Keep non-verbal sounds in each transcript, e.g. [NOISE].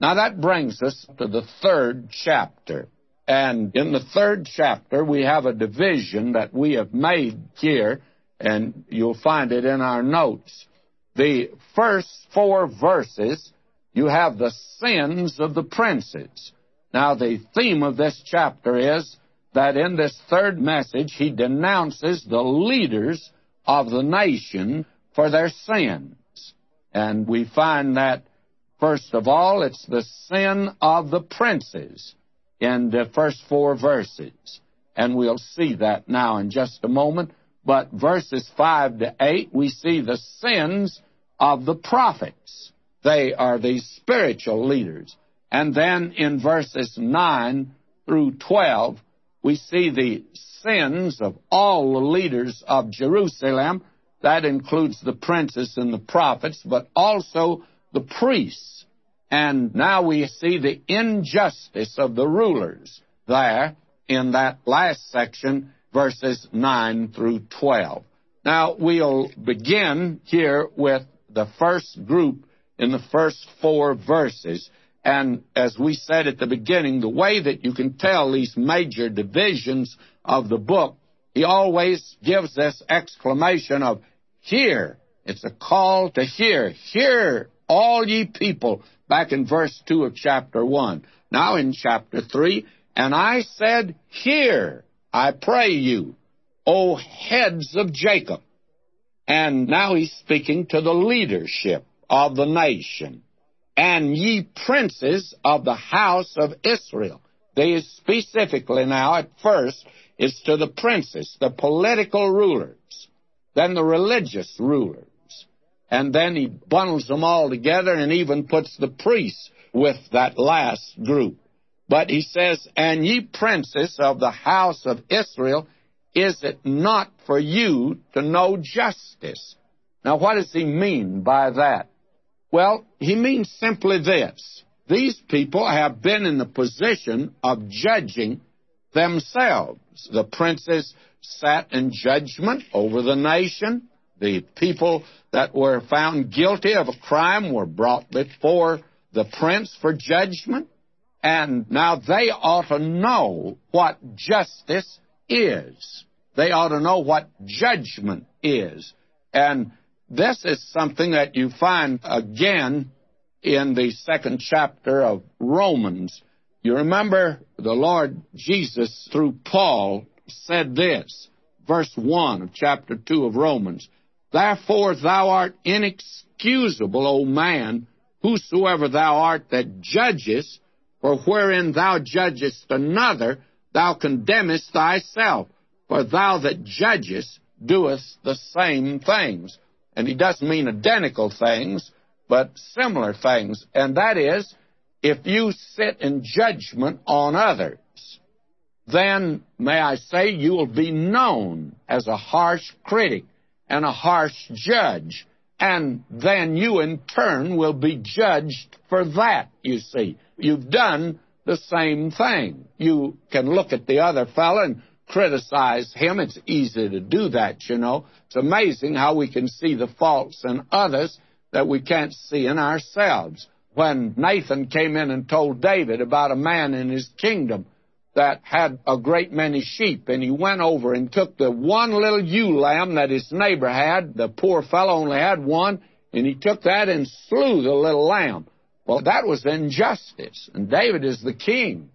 Now that brings us to the third chapter. And in the third chapter, we have a division that we have made here, and you'll find it in our notes. The first four verses, you have the sins of the princes. Now, the theme of this chapter is that in this third message, he denounces the leaders of the nation for their sins. And we find that, first of all, it's the sin of the princes in the first four verses. And we'll see that now in just a moment. But verses 5 to 8, we see the sins of the prophets. They are the spiritual leaders. And then in verses 9 through 12, we see the sins of all the leaders of Jerusalem. That includes the princes and the prophets, but also the priests. And now we see the injustice of the rulers there in that last section, verses 9 through 12. Now we'll begin here with the first group in the first four verses. And as we said at the beginning, the way that you can tell these major divisions of the book, he always gives this exclamation of, Hear. It's a call to hear. Hear, all ye people, back in verse 2 of chapter 1. Now in chapter 3, and I said, Hear, I pray you, O heads of Jacob. And now he's speaking to the leadership of the nation. And ye princes of the house of Israel. They specifically now, at first, is to the princes, the political rulers, then the religious rulers. And then he bundles them all together and even puts the priests with that last group. But he says, And ye princes of the house of Israel, is it not for you to know justice? Now, what does he mean by that? Well, he means simply this. These people have been in the position of judging themselves. The princes sat in judgment over the nation. The people that were found guilty of a crime were brought before the prince for judgment. And now they ought to know what justice is. They ought to know what judgment is. And this is something that you find again in the second chapter of Romans. You remember the Lord Jesus, through Paul, said this, verse 1 of chapter 2 of Romans Therefore thou art inexcusable, O man, whosoever thou art that judgest, for wherein thou judgest another, thou condemnest thyself. For thou that judgest doest the same things. And he doesn't mean identical things, but similar things. And that is, if you sit in judgment on others, then, may I say, you will be known as a harsh critic and a harsh judge. And then you, in turn, will be judged for that, you see. You've done the same thing. You can look at the other fellow and criticize him. It's easy to do that, you know. It's amazing how we can see the faults in others that we can't see in ourselves. When Nathan came in and told David about a man in his kingdom that had a great many sheep, and he went over and took the one little ewe lamb that his neighbor had, the poor fellow only had one, and he took that and slew the little lamb. Well, that was injustice, and David is the king.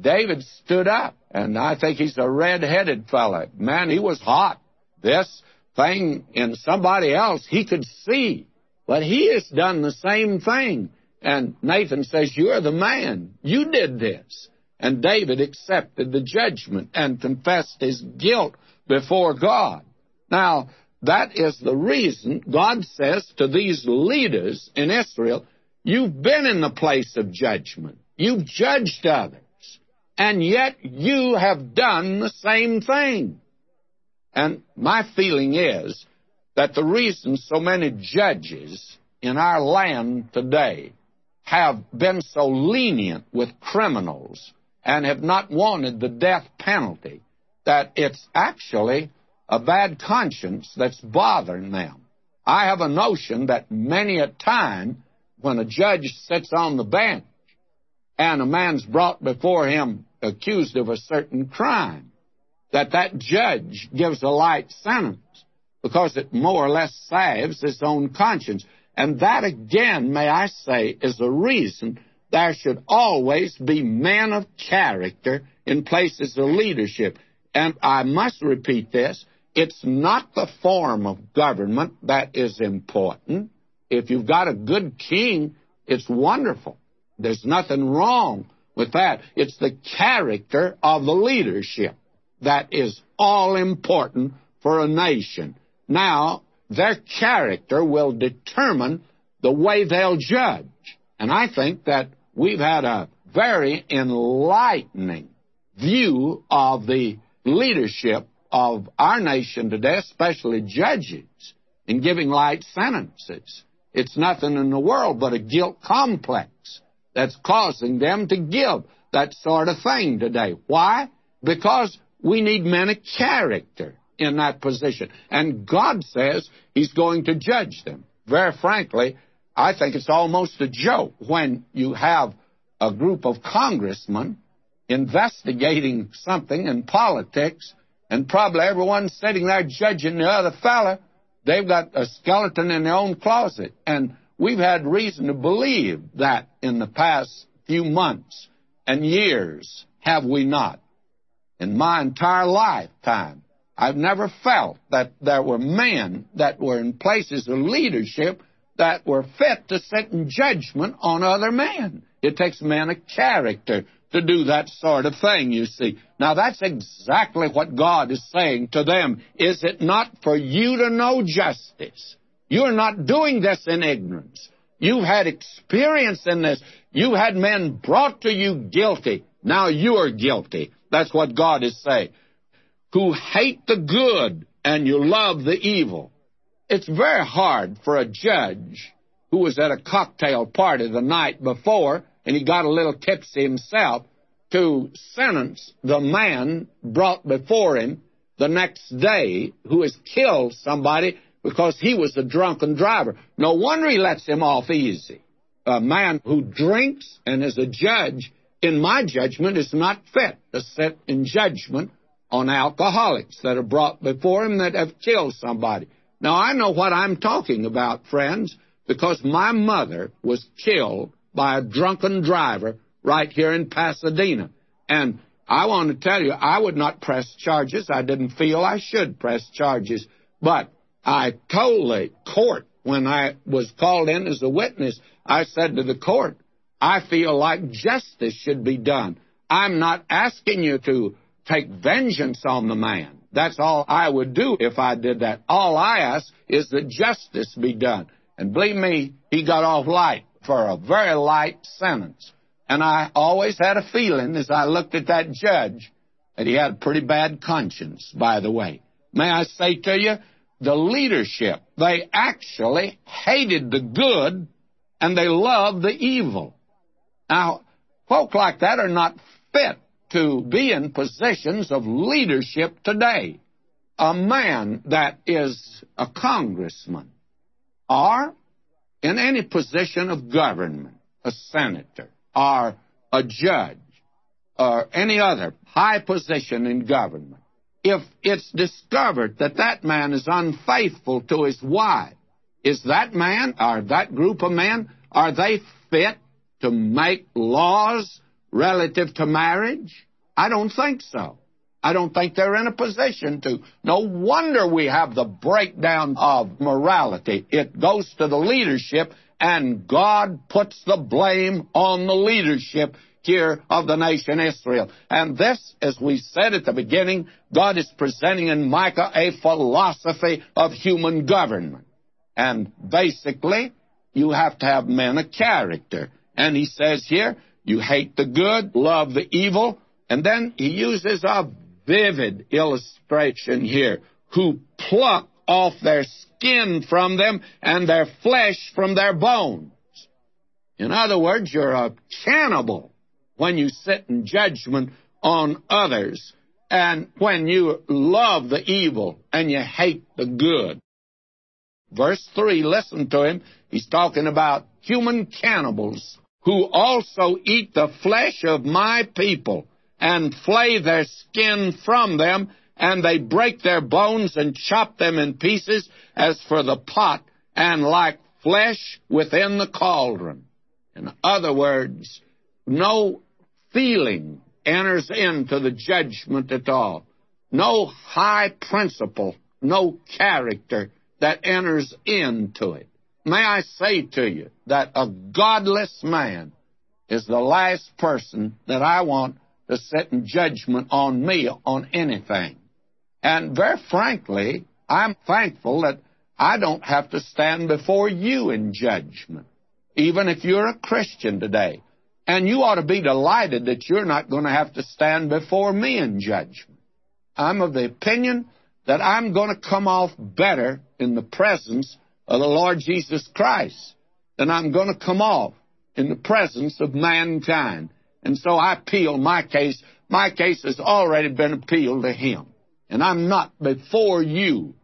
David stood up, and I think he's a red-headed fellow. Man, he was hot. This thing in somebody else he could see, but he has done the same thing. And Nathan says, You're the man. You did this. And David accepted the judgment and confessed his guilt before God. Now, that is the reason God says to these leaders in Israel, You've been in the place of judgment. You've judged others and yet you have done the same thing. And my feeling is that the reason so many judges in our land today have been so lenient with criminals and have not wanted the death penalty that it's actually a bad conscience that's bothering them. I have a notion that many a time when a judge sits on the bench and a man's brought before him accused of a certain crime, that that judge gives a light sentence because it more or less salves his own conscience. And that again, may I say, is the reason there should always be men of character in places of leadership. And I must repeat this it's not the form of government that is important. If you've got a good king, it's wonderful. There's nothing wrong with that. It's the character of the leadership that is all important for a nation. Now, their character will determine the way they'll judge. And I think that we've had a very enlightening view of the leadership of our nation today, especially judges, in giving light sentences. It's nothing in the world but a guilt complex that's causing them to give that sort of thing today. Why? Because we need men of character in that position. And God says He's going to judge them. Very frankly, I think it's almost a joke when you have a group of congressmen investigating something in politics, and probably everyone sitting there judging the other fella, they've got a skeleton in their own closet. And we've had reason to believe that in the past few months and years, have we not? In my entire lifetime, I've never felt that there were men that were in places of leadership that were fit to sit in judgment on other men. It takes men of character to do that sort of thing, you see. Now, that's exactly what God is saying to them. Is it not for you to know justice? You're not doing this in ignorance. You've had experience in this. You've had men brought to you guilty. Now you're guilty. That's what God is saying who hate the good and you love the evil. It's very hard for a judge who was at a cocktail party the night before and he got a little tipsy himself to sentence the man brought before him the next day who has killed somebody because he was a drunken driver. No wonder he lets him off easy. A man who drinks and is a judge, in my judgment, is not fit to sit in judgment on alcoholics that are brought before him that have killed somebody. Now, I know what I'm talking about, friends, because my mother was killed by a drunken driver right here in Pasadena. And I want to tell you, I would not press charges. I didn't feel I should press charges. But I told the court when I was called in as a witness, I said to the court, I feel like justice should be done. I'm not asking you to take vengeance on the man. That's all I would do if I did that. All I ask is that justice be done. And believe me, he got off light for a very light sentence. And I always had a feeling as I looked at that judge that he had a pretty bad conscience, by the way. May I say to you, the leadership, they actually hated the good and they loved the evil. Now, folk like that are not fit to be in positions of leadership today. A man that is a congressman or in any position of government, a senator or a judge or any other high position in government, if it's discovered that that man is unfaithful to his wife, is that man or that group of men, are they fit to make laws relative to marriage? I don't think so. I don't think they're in a position to. No wonder we have the breakdown of morality. It goes to the leadership, and God puts the blame on the leadership here of the nation Israel. And this, as we said at the beginning, God is presenting in Micah a philosophy of human government. And basically, you have to have men of character. And he says here, you hate the good, love the evil, and then he uses a vivid illustration here who pluck off their skin from them and their flesh from their bones. In other words, you're a cannibal when you sit in judgment on others and when you love the evil and you hate the good. Verse 3, listen to him. He's talking about human cannibals who also eat the flesh of my people, and flay their skin from them, and they break their bones and chop them in pieces as for the pot, and like flesh within the cauldron. In other words, no feeling enters into the judgment at all. No high principle, no character that enters into it. May I say to you that a godless man is the last person that I want to sit in judgment on me on anything. And very frankly, I'm thankful that I don't have to stand before you in judgment, even if you're a Christian today. And you ought to be delighted that you're not going to have to stand before me in judgment. I'm of the opinion that I'm going to come off better in the presence of the Lord Jesus Christ then I'm going to come off in the presence of mankind. And so I appeal my case. My case has already been appealed to Him. And I'm not before you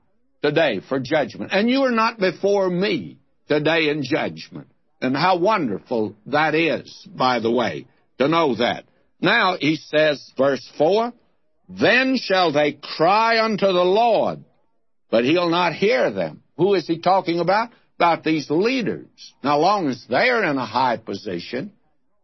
today for judgment. And you are not before me today in judgment. And how wonderful that is, by the way, to know that. Now, he says, verse 4 Then shall they cry unto the Lord, but he'll not hear them. Who is he talking about? About these leaders. Now, long as they're in a high position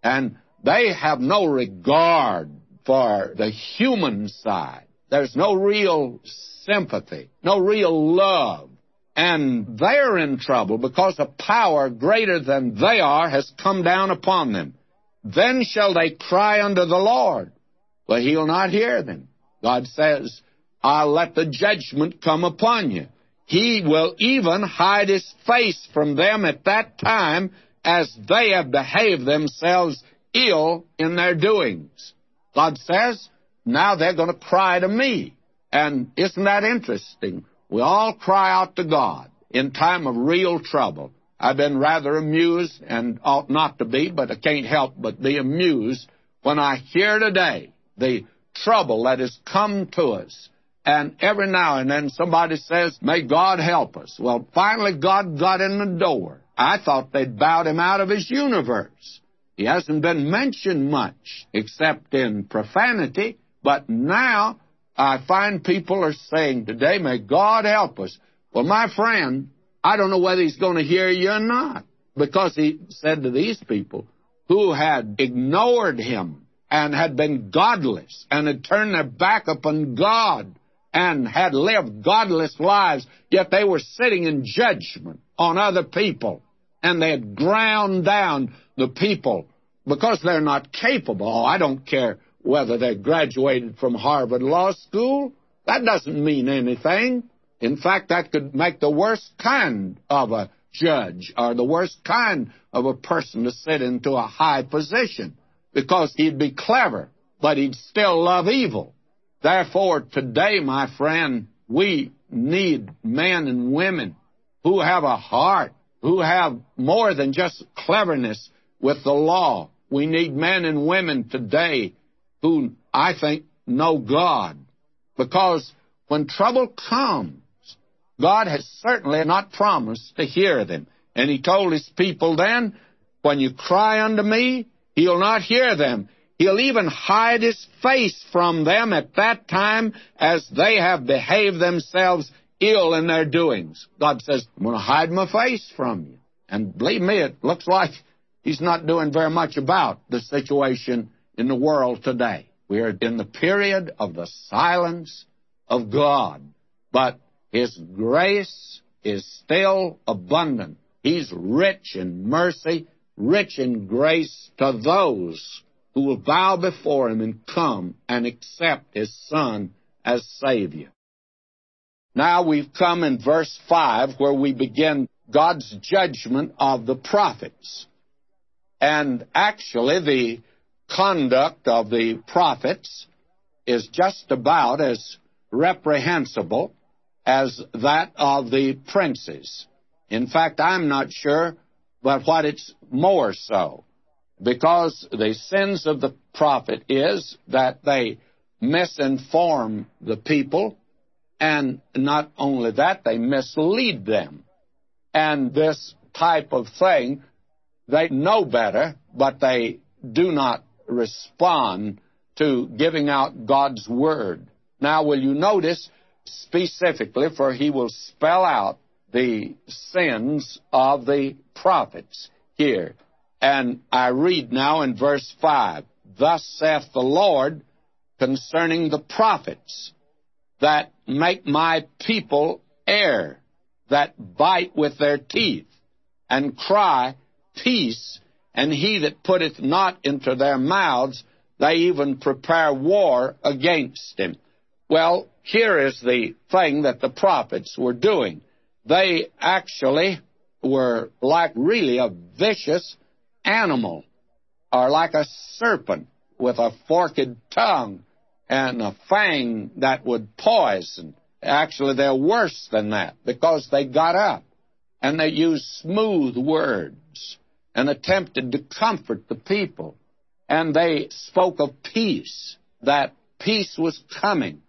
and they have no regard for the human side, there's no real sympathy, no real love. And they're in trouble because a power greater than they are has come down upon them. Then shall they cry unto the Lord, but he'll not hear them. God says, I'll let the judgment come upon you. He will even hide his face from them at that time as they have behaved themselves ill in their doings. God says, now they're going to cry to me. And isn't that interesting? We all cry out to God in time of real trouble. I've been rather amused, and ought not to be, but I can't help but be amused when I hear today the trouble that has come to us and every now and then somebody says, May God help us. Well, finally, God got in the door. I thought they'd bowed him out of his universe. He hasn't been mentioned much, except in profanity. But now I find people are saying today, May God help us. Well, my friend, I don't know whether he's going to hear you or not. Because he said to these people who had ignored him and had been godless and had turned their back upon God and had lived godless lives, yet they were sitting in judgment on other people. And they had ground down the people because they're not capable. Oh, I don't care whether they graduated from Harvard Law School. That doesn't mean anything. In fact, that could make the worst kind of a judge or the worst kind of a person to sit into a high position because he'd be clever, but he'd still love evil. Therefore, today, my friend, we need men and women who have a heart, who have more than just cleverness with the law. We need men and women today who, I think, know God. Because when trouble comes, God has certainly not promised to hear them. And He told His people then, When you cry unto me, He'll not hear them. He'll even hide his face from them at that time as they have behaved themselves ill in their doings. God says, I'm going to hide my face from you. And believe me, it looks like he's not doing very much about the situation in the world today. We are in the period of the silence of God. But his grace is still abundant. He's rich in mercy, rich in grace to those who will bow before him and come and accept his Son as Savior. Now we've come in verse 5 where we begin God's judgment of the prophets. And actually, the conduct of the prophets is just about as reprehensible as that of the princes. In fact, I'm not sure but what it's more so because the sins of the prophet is that they misinform the people, and not only that, they mislead them. And this type of thing, they know better but they do not respond to giving out God's Word. Now, will you notice specifically, for he will spell out the sins of the prophets here. And I read now in verse 5 Thus saith the Lord concerning the prophets that make my people err, that bite with their teeth, and cry, Peace, and he that putteth not into their mouths, they even prepare war against him. Well, here is the thing that the prophets were doing. They actually were like really a vicious animal, or like a serpent with a forked tongue and a fang that would poison. Actually, they're worse than that because they got up and they used smooth words and attempted to comfort the people. And they spoke of peace, that peace was coming.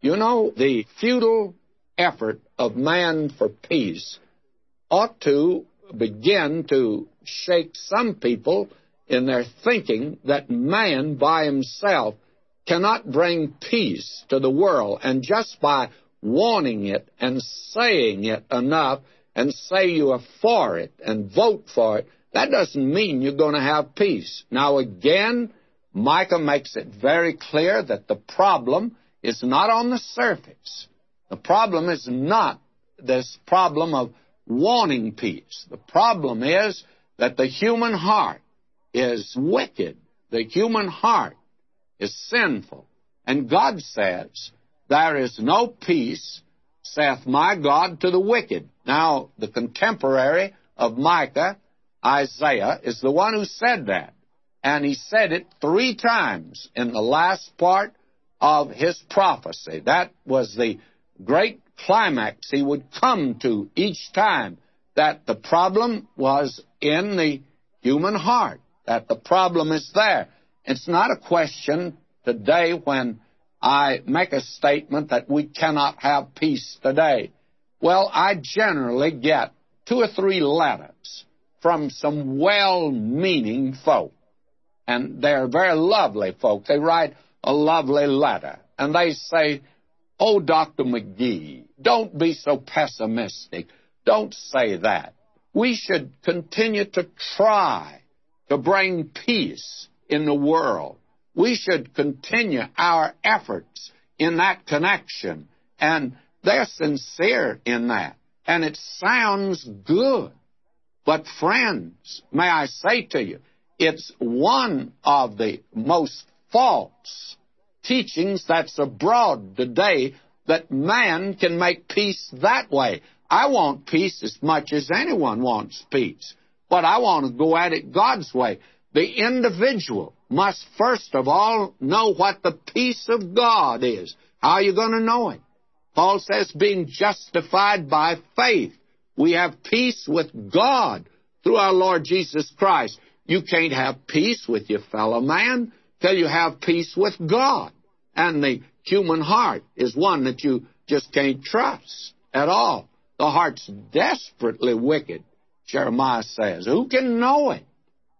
You know, the futile effort of man for peace ought to begin to shake some people in their thinking that man by himself cannot bring peace to the world, and just by wanting it and saying it enough and say you are for it and vote for it, that doesn't mean you're going to have peace. Now, again, Micah makes it very clear that the problem is not on the surface. The problem is not this problem of wanting peace. The problem is that the human heart is wicked. The human heart is sinful. And God says, There is no peace, saith my God, to the wicked. Now, the contemporary of Micah, Isaiah, is the one who said that. And he said it three times in the last part of his prophecy. That was the great climax he would come to each time that the problem was in the human heart, that the problem is there. It's not a question today when I make a statement that we cannot have peace today. Well, I generally get two or three letters from some well meaning folk. And they're very lovely folk. They write a lovely letter. And they say, Oh, Dr. McGee, don't be so pessimistic. Don't say that. We should continue to try to bring peace in the world. We should continue our efforts in that connection. And they're sincere in that. And it sounds good. But, friends, may I say to you, it's one of the most false teachings that's abroad today that man can make peace that way. I want peace as much as anyone wants peace, but I want to go at it God's way. The individual must first of all know what the peace of God is. How are you going to know it? Paul says, being justified by faith, we have peace with God through our Lord Jesus Christ. You can't have peace with your fellow man till you have peace with God. And the human heart is one that you just can't trust at all. The heart's desperately wicked, Jeremiah says. Who can know it?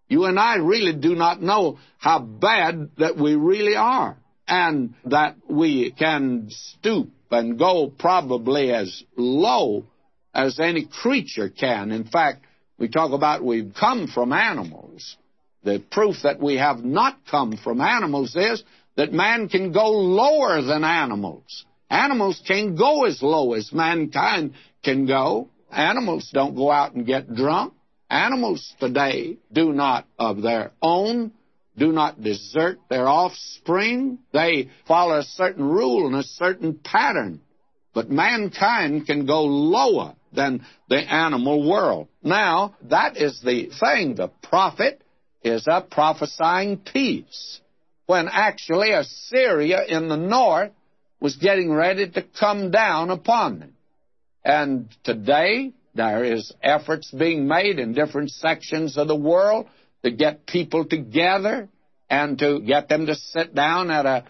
You and I really do not know how bad that we really are, and that we can stoop and go probably as low as any creature can. In fact, we talk about we've come from animals. The proof that we have not come from animals is that man can go lower than animals. Animals can't go as low as mankind can go. Animals don't go out and get drunk. Animals today do not of their own, do not desert their offspring. They follow a certain rule and a certain pattern. But mankind can go lower than the animal world. Now, that is the thing. The prophet is a prophesying peace, when actually Assyria in the north was getting ready to come down upon them. And today, there is efforts being made in different sections of the world to get people together and to get them to sit down at a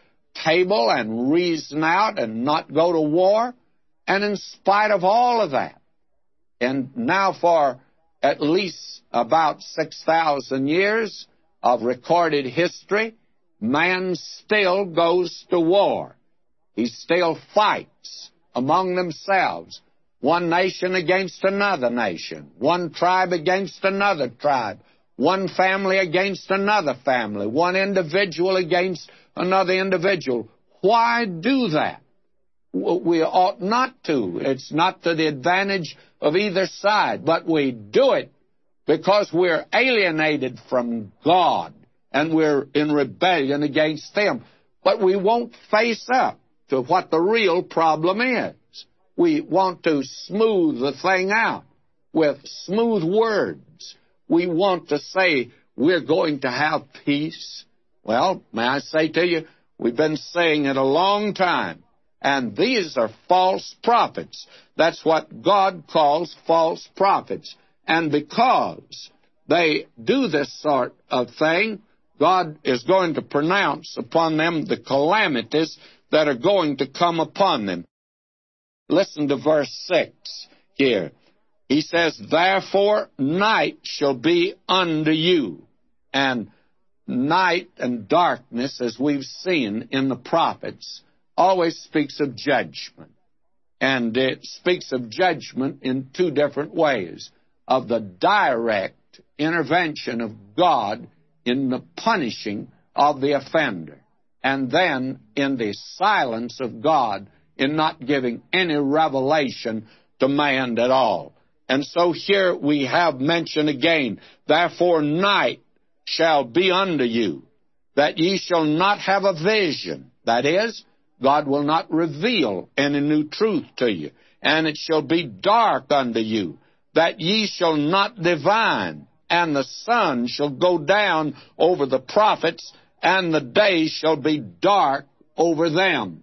table and reason out and not go to war. And in spite of all of that, and now for at least about 6,000 years, of recorded history, man still goes to war. He still fights among themselves, one nation against another nation, one tribe against another tribe, one family against another family, one individual against another individual. Why do that? We ought not to. It's not to the advantage of either side, but we do it because we're alienated from God and we're in rebellion against them. But we won't face up to what the real problem is. We want to smooth the thing out with smooth words. We want to say we're going to have peace. Well, may I say to you, we've been saying it a long time. And these are false prophets. That's what God calls false prophets. And because they do this sort of thing, God is going to pronounce upon them the calamities that are going to come upon them. Listen to verse 6 here. He says, Therefore night shall be unto you. And night and darkness, as we've seen in the prophets, always speaks of judgment. And it speaks of judgment in two different ways of the direct intervention of God in the punishing of the offender, and then in the silence of God in not giving any revelation to man at all. And so here we have mentioned again, therefore night shall be unto you, that ye shall not have a vision. That is, God will not reveal any new truth to you. And it shall be dark unto you, that ye shall not divine. And the sun shall go down over the prophets, and the day shall be dark over them.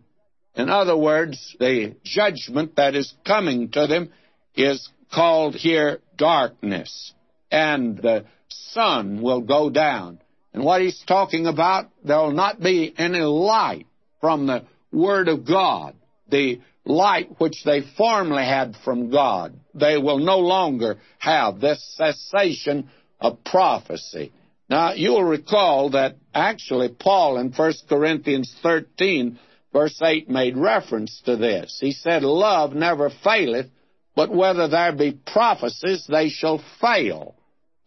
In other words, the judgment that is coming to them is called here darkness, and the sun will go down. And what he's talking about, there will not be any light from the Word of God, the light which they formerly had from God. They will no longer have this cessation of prophecy. Now, you'll recall that actually Paul in 1 Corinthians 13, verse 8, made reference to this. He said, Love never faileth, but whether there be prophecies, they shall fail.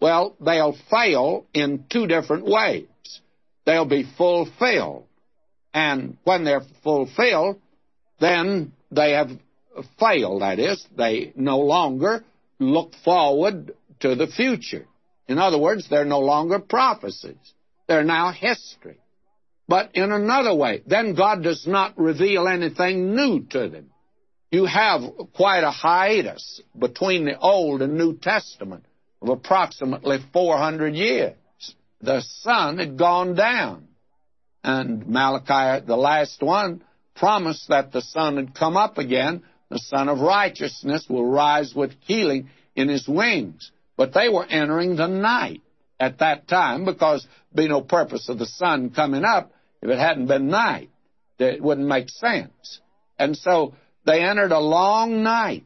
Well, they'll fail in two different ways. They'll be fulfilled. And when they're fulfilled, then they have failed. That is, they no longer look forward to the future. In other words, they're no longer prophecies. They're now history. But in another way, then God does not reveal anything new to them. You have quite a hiatus between the Old and New Testament of approximately 400 years. The sun had gone down. And Malachi, the last one, promised that the sun had come up again. The Sun of Righteousness will rise with healing in his wings. But they were entering the night at that time because be no purpose of the sun coming up if it hadn't been night. It wouldn't make sense. And so they entered a long night.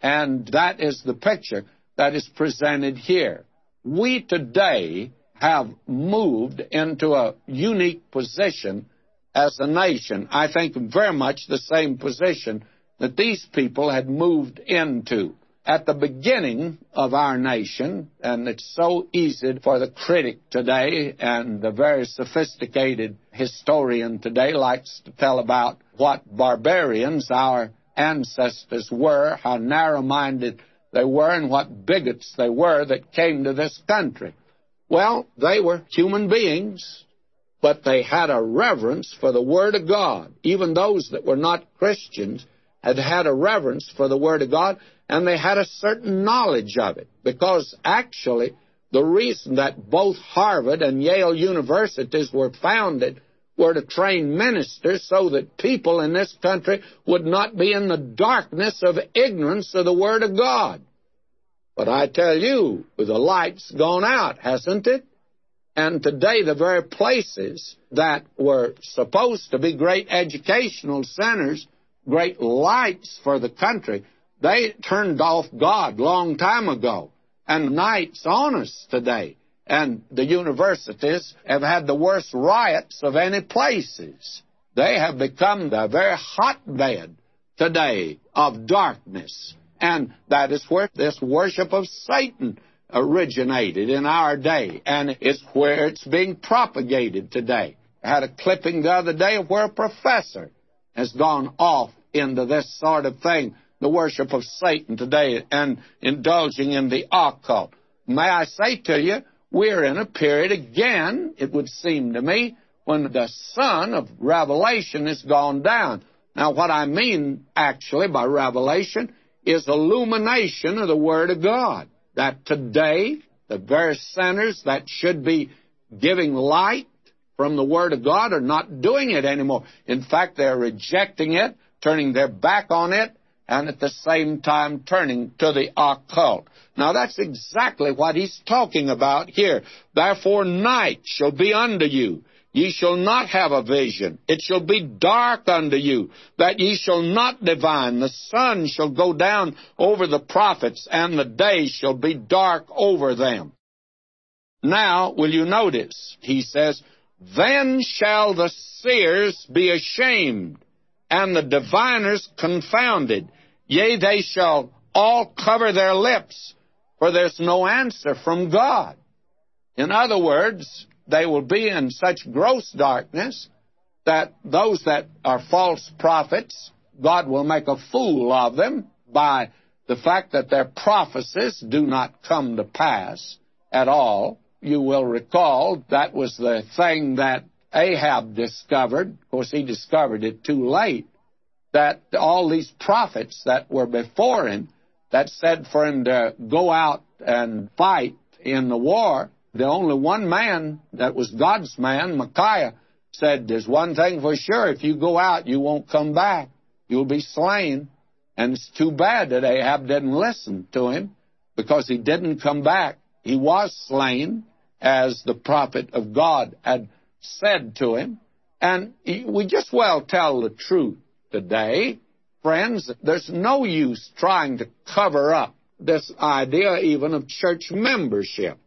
And that is the picture that is presented here. We today have moved into a unique position as a nation. I think very much the same position that these people had moved into at the beginning of our nation, and it's so easy for the critic today and the very sophisticated historian today likes to tell about what barbarians our ancestors were, how narrow minded they were, and what bigots they were that came to this country. Well, they were human beings, but they had a reverence for the Word of God. Even those that were not Christians had had a reverence for the Word of God, and they had a certain knowledge of it. Because actually, the reason that both Harvard and Yale universities were founded were to train ministers so that people in this country would not be in the darkness of ignorance of the Word of God. But I tell you, the light's gone out, hasn't it? And today, the very places that were supposed to be great educational centers, great lights for the country, they turned off God long time ago. And night's on us today. And the universities have had the worst riots of any places. They have become the very hotbed today of darkness. And that is where this worship of Satan originated in our day, and it's where it's being propagated today. I had a clipping the other day of where a professor has gone off into this sort of thing, the worship of Satan today, and indulging in the occult. May I say to you, we're in a period again, it would seem to me, when the sun of revelation has gone down. Now, what I mean actually by revelation is illumination of the Word of God. That today, the very sinners that should be giving light from the Word of God are not doing it anymore. In fact, they're rejecting it, turning their back on it, and at the same time turning to the occult. Now that's exactly what he's talking about here. Therefore night shall be under you, Ye shall not have a vision. It shall be dark unto you, that ye shall not divine. The sun shall go down over the prophets, and the day shall be dark over them. Now, will you notice? He says, Then shall the seers be ashamed, and the diviners confounded. Yea, they shall all cover their lips, for there's no answer from God. In other words, they will be in such gross darkness that those that are false prophets, God will make a fool of them by the fact that their prophecies do not come to pass at all. You will recall that was the thing that Ahab discovered. Of course, he discovered it too late. That all these prophets that were before him that said for him to go out and fight in the war, the only one man that was God's man, Micaiah, said, There's one thing for sure. If you go out, you won't come back. You'll be slain. And it's too bad that Ahab didn't listen to him because he didn't come back. He was slain, as the prophet of God had said to him. And we just well tell the truth today. Friends, there's no use trying to cover up this idea even of church membership.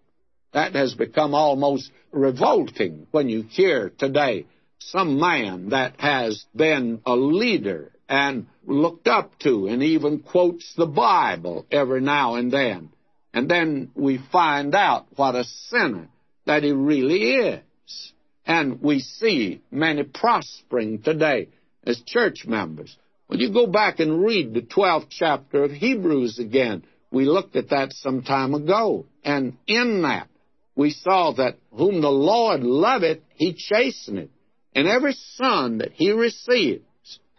That has become almost revolting when you hear today some man that has been a leader and looked up to and even quotes the Bible every now and then. And then we find out what a sinner that he really is. And we see many prospering today as church members. When you go back and read the 12th chapter of Hebrews again, we looked at that some time ago. And in that, we saw that whom the Lord loveth, he chasteneth, and every son that he receives.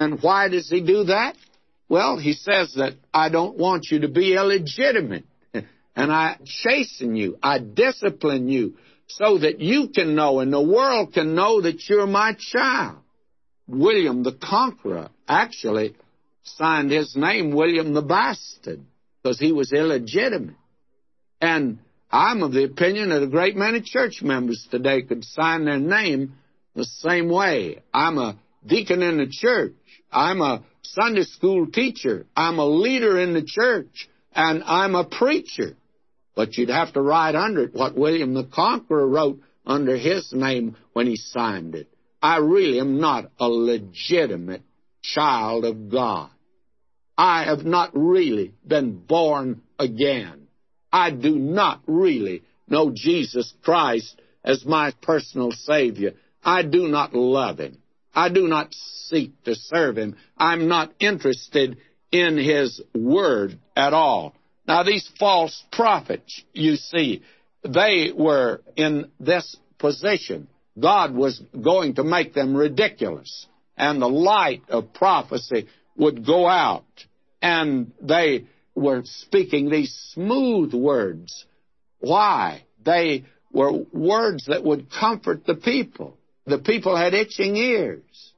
And why does he do that? Well, he says that I don't want you to be illegitimate, and I chasten you, I discipline you, so that you can know and the world can know that you're my child. William the Conqueror actually signed his name William the Bastard because he was illegitimate. And I'm of the opinion that a great many church members today could sign their name the same way. I'm a deacon in the church. I'm a Sunday school teacher. I'm a leader in the church. And I'm a preacher. But you'd have to write under it what William the Conqueror wrote under his name when he signed it. I really am not a legitimate child of God. I have not really been born again. I do not really know Jesus Christ as my personal Savior. I do not love Him. I do not seek to serve Him. I'm not interested in His Word at all. Now, these false prophets, you see, they were in this position. God was going to make them ridiculous, and the light of prophecy would go out, and they were speaking these smooth words. Why? They were words that would comfort the people. The people had itching ears.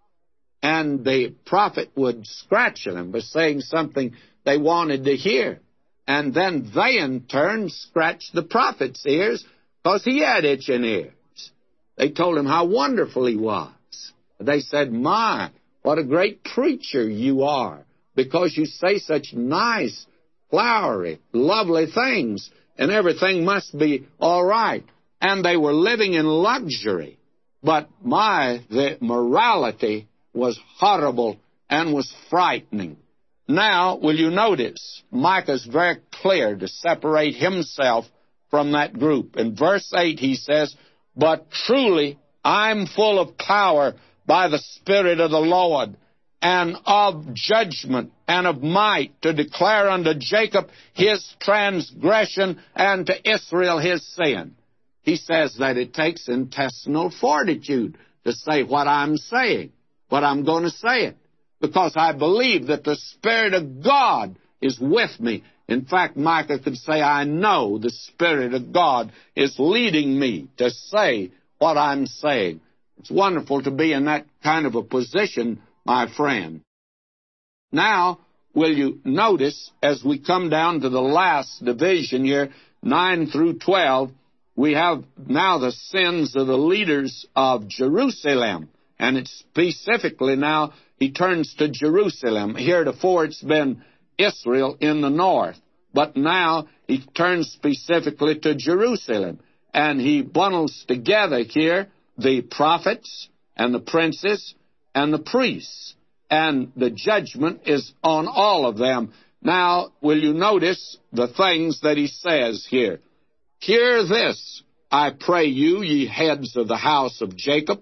And the prophet would scratch them by saying something they wanted to hear. And then they in turn scratched the prophet's ears because he had itching ears. They told him how wonderful he was. They said, My, what a great preacher you are because you say such nice, flowery, lovely things, and everything must be all right. and they were living in luxury. But my, the morality was horrible and was frightening. Now, will you notice, Micah's very clear to separate himself from that group. In verse 8, he says, But truly I'm full of power by the Spirit of the Lord, and of judgment, and of might, to declare unto Jacob his transgression, and to Israel his sin. He says that it takes intestinal fortitude to say what I'm saying, but I'm going to say it because I believe that the Spirit of God is with me. In fact, Micah could say, I know the Spirit of God is leading me to say what I'm saying. It's wonderful to be in that kind of a position, my friend. Now, will you notice as we come down to the last division here, 9 through 12, we have now the sins of the leaders of Jerusalem. And it's specifically now he turns to Jerusalem. Heretofore it's been Israel in the north. But now he turns specifically to Jerusalem. And he bundles together here the prophets and the princes and the priests. And the judgment is on all of them. Now, will you notice the things that he says here? Hear this, I pray you, ye heads of the house of Jacob,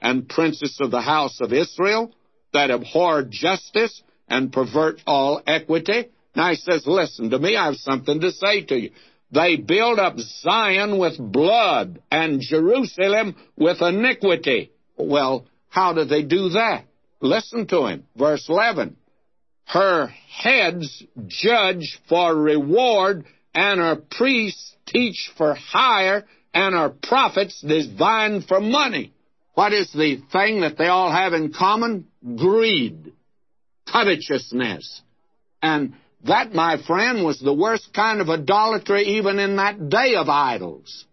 and princes of the house of Israel that abhor justice and pervert all equity. Now he says, listen to me, I have something to say to you. They build up Zion with blood and Jerusalem with iniquity. Well, how do they do that? Listen to him. Verse 11. Her heads judge for reward, and her priests teach for hire, and her prophets divine for money. What is the thing that they all have in common? Greed, covetousness. And that, my friend, was the worst kind of idolatry even in that day of idols.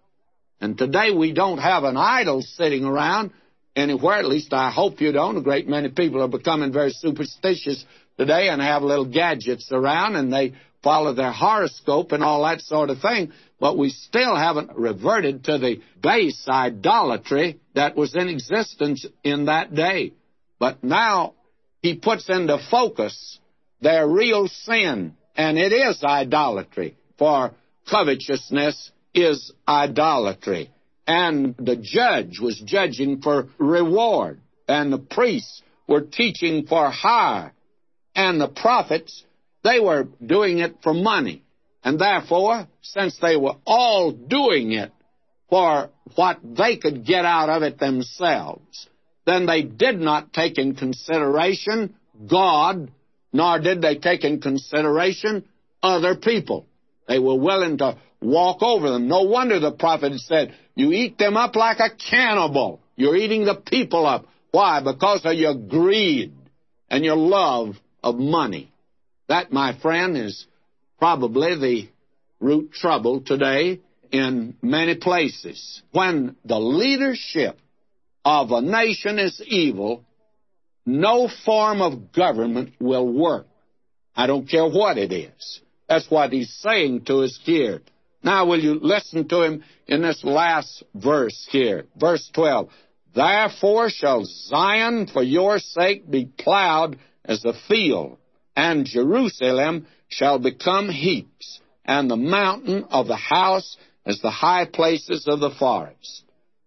And today we don't have an idol sitting around anywhere, at least I hope you don't. A great many people are becoming very superstitious today and have little gadgets around and they follow their horoscope and all that sort of thing but we still haven't reverted to the base idolatry that was in existence in that day. But now he puts into focus their real sin, and it is idolatry, for covetousness is idolatry. And the judge was judging for reward, and the priests were teaching for hire, and the prophets, they were doing it for money. And therefore, since they were all doing it for what they could get out of it themselves, then they did not take in consideration God, nor did they take in consideration other people. They were willing to walk over them. No wonder the prophet said, You eat them up like a cannibal. You're eating the people up. Why? Because of your greed and your love of money. That, my friend, is probably the root trouble today in many places. When the leadership of a nation is evil, no form of government will work. I don't care what it is. That's what he's saying to us here. Now, will you listen to him in this last verse here? Verse 12. Therefore shall Zion for your sake be plowed as a field, and Jerusalem shall become heaps, and the mountain of the house as the high places of the forest.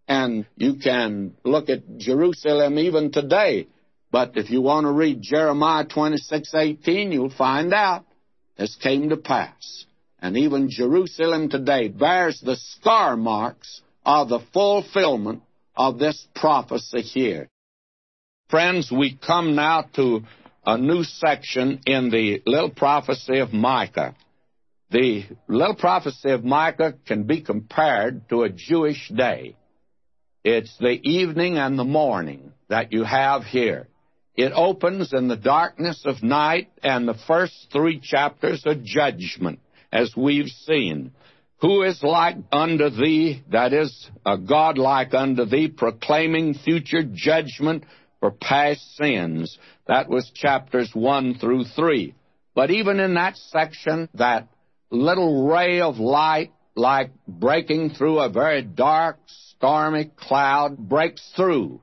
And you can look at Jerusalem even today. But if you want to read Jeremiah 26:18, you'll find out this came to pass. And even Jerusalem today bears the scar marks of the fulfillment of this prophecy here. Friends, we come now to a new section in the little prophecy of Micah. The little prophecy of Micah can be compared to a Jewish day. It's the evening and the morning that you have here. It opens in the darkness of night, and the first three chapters are judgment, as we've seen. Who is like unto thee, that is, a God like unto thee, proclaiming future judgment for past sins. That was chapters 1 through 3. But even in that section, that little ray of light like breaking through a very dark, stormy cloud breaks through.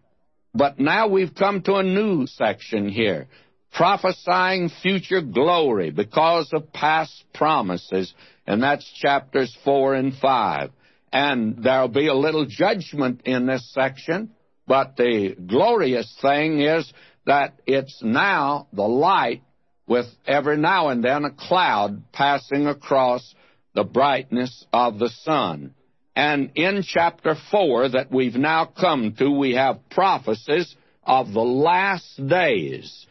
But now we've come to a new section here, prophesying future glory because of past promises, and that's chapters 4 and 5. And there'll be a little judgment in this section, but the glorious thing is that it's now the light with every now and then a cloud passing across the brightness of the sun. And in chapter 4 that we've now come to, we have prophecies of the last days.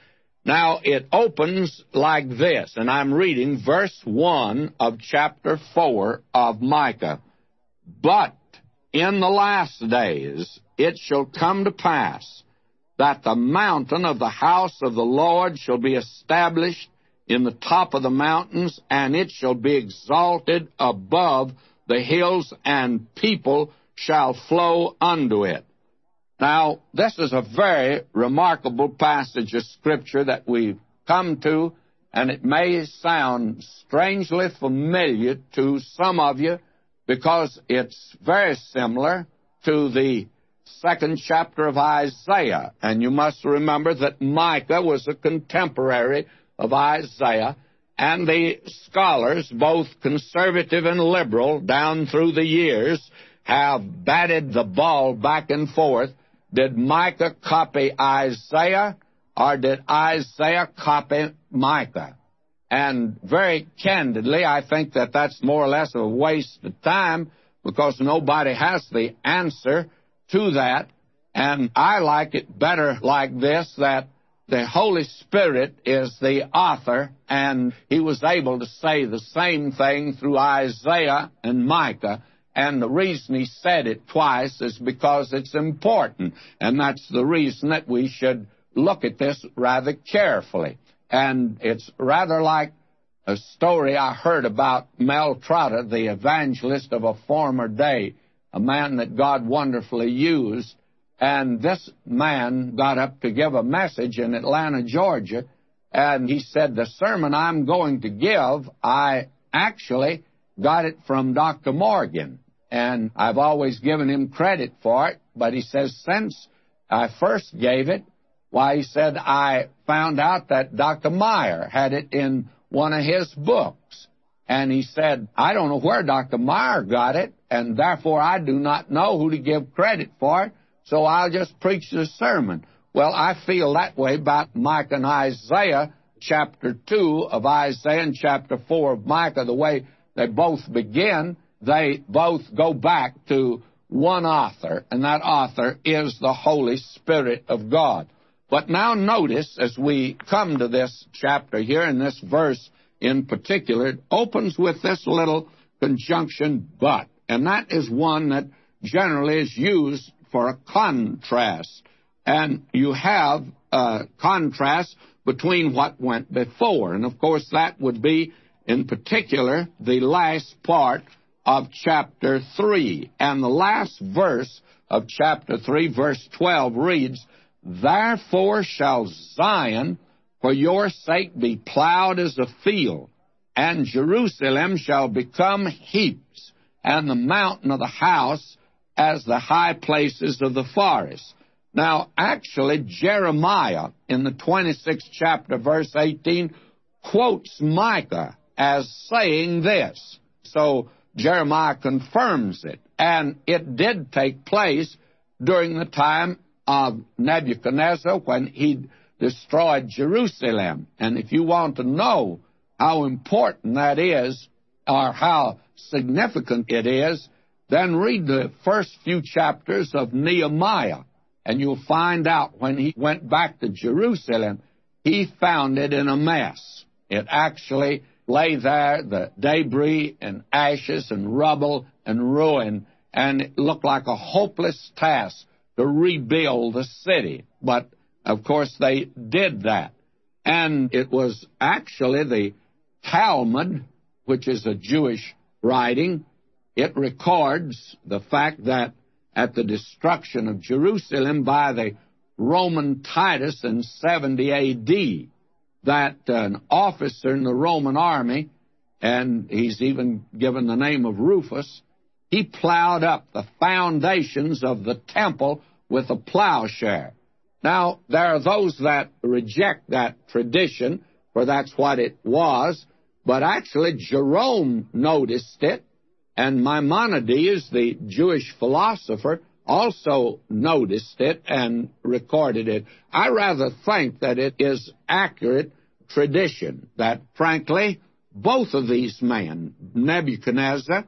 Now, it opens like this, and I'm reading verse 1 of chapter 4 of Micah. But in the last days it shall come to pass that the mountain of the house of the Lord shall be established in the top of the mountains, and it shall be exalted above the hills, and people shall flow unto it. Now, this is a very remarkable passage of Scripture that we've come to, and it may sound strangely familiar to some of you because it's very similar to the second chapter of Isaiah. And you must remember that Micah was a contemporary of Isaiah, and the scholars, both conservative and liberal, down through the years, have batted the ball back and forth. Did Micah copy Isaiah, or did Isaiah copy Micah? And very candidly, I think that that's more or less a waste of time because nobody has the answer to that. And I like it better like this that the Holy Spirit is the author, and he was able to say the same thing through Isaiah and Micah. And the reason he said it twice is because it's important. And that's the reason that we should look at this rather carefully. And it's rather like a story I heard about Mel Trotter, the evangelist of a former day, a man that God wonderfully used. And this man got up to give a message in Atlanta, Georgia, and he said, The sermon I'm going to give, I actually got it from Dr. Morgan. And I've always given him credit for it, but he says, Since I first gave it, why, he said, I found out that Dr. Meyer had it in one of his books. And he said, I don't know where Dr. Meyer got it, and therefore I do not know who to give credit for it, so I'll just preach the sermon. Well, I feel that way about Micah and Isaiah, chapter 2 of Isaiah and chapter 4 of Micah, the way they both begin, they both go back to one author, and that author is the Holy Spirit of God. But now notice, as we come to this chapter here, in this verse in particular, it opens with this little conjunction, but. And that is one that generally is used for a contrast. And you have a contrast between what went before. And of course, that would be, in particular, the last part of chapter 3. And the last verse of chapter 3, verse 12, reads, Therefore shall Zion for your sake be plowed as a field, and Jerusalem shall become heaps, and the mountain of the house as the high places of the forest. Now, actually, Jeremiah in the 26th chapter, verse 18, quotes Micah as saying this. So Jeremiah confirms it. And it did take place during the time of Nebuchadnezzar when he destroyed Jerusalem. And if you want to know how important that is, or how significant it is, then read the first few chapters of Nehemiah, and you'll find out when he went back to Jerusalem, he found it in a mess. It actually lay there, the debris and ashes and rubble and ruin, and it looked like a hopeless task to rebuild the city. But of course, they did that. And it was actually the Talmud, which is a Jewish writing, it records the fact that at the destruction of Jerusalem by the Roman Titus in 70 AD, that an officer in the Roman army and he's even given the name of Rufus, he plowed up the foundations of the temple with a plowshare. Now, there are those that reject that tradition, for that's what it was, but actually Jerome noticed it, and Maimonides, the Jewish philosopher, also noticed it and recorded it. I rather think that it is accurate tradition that, frankly, both of these men, Nebuchadnezzar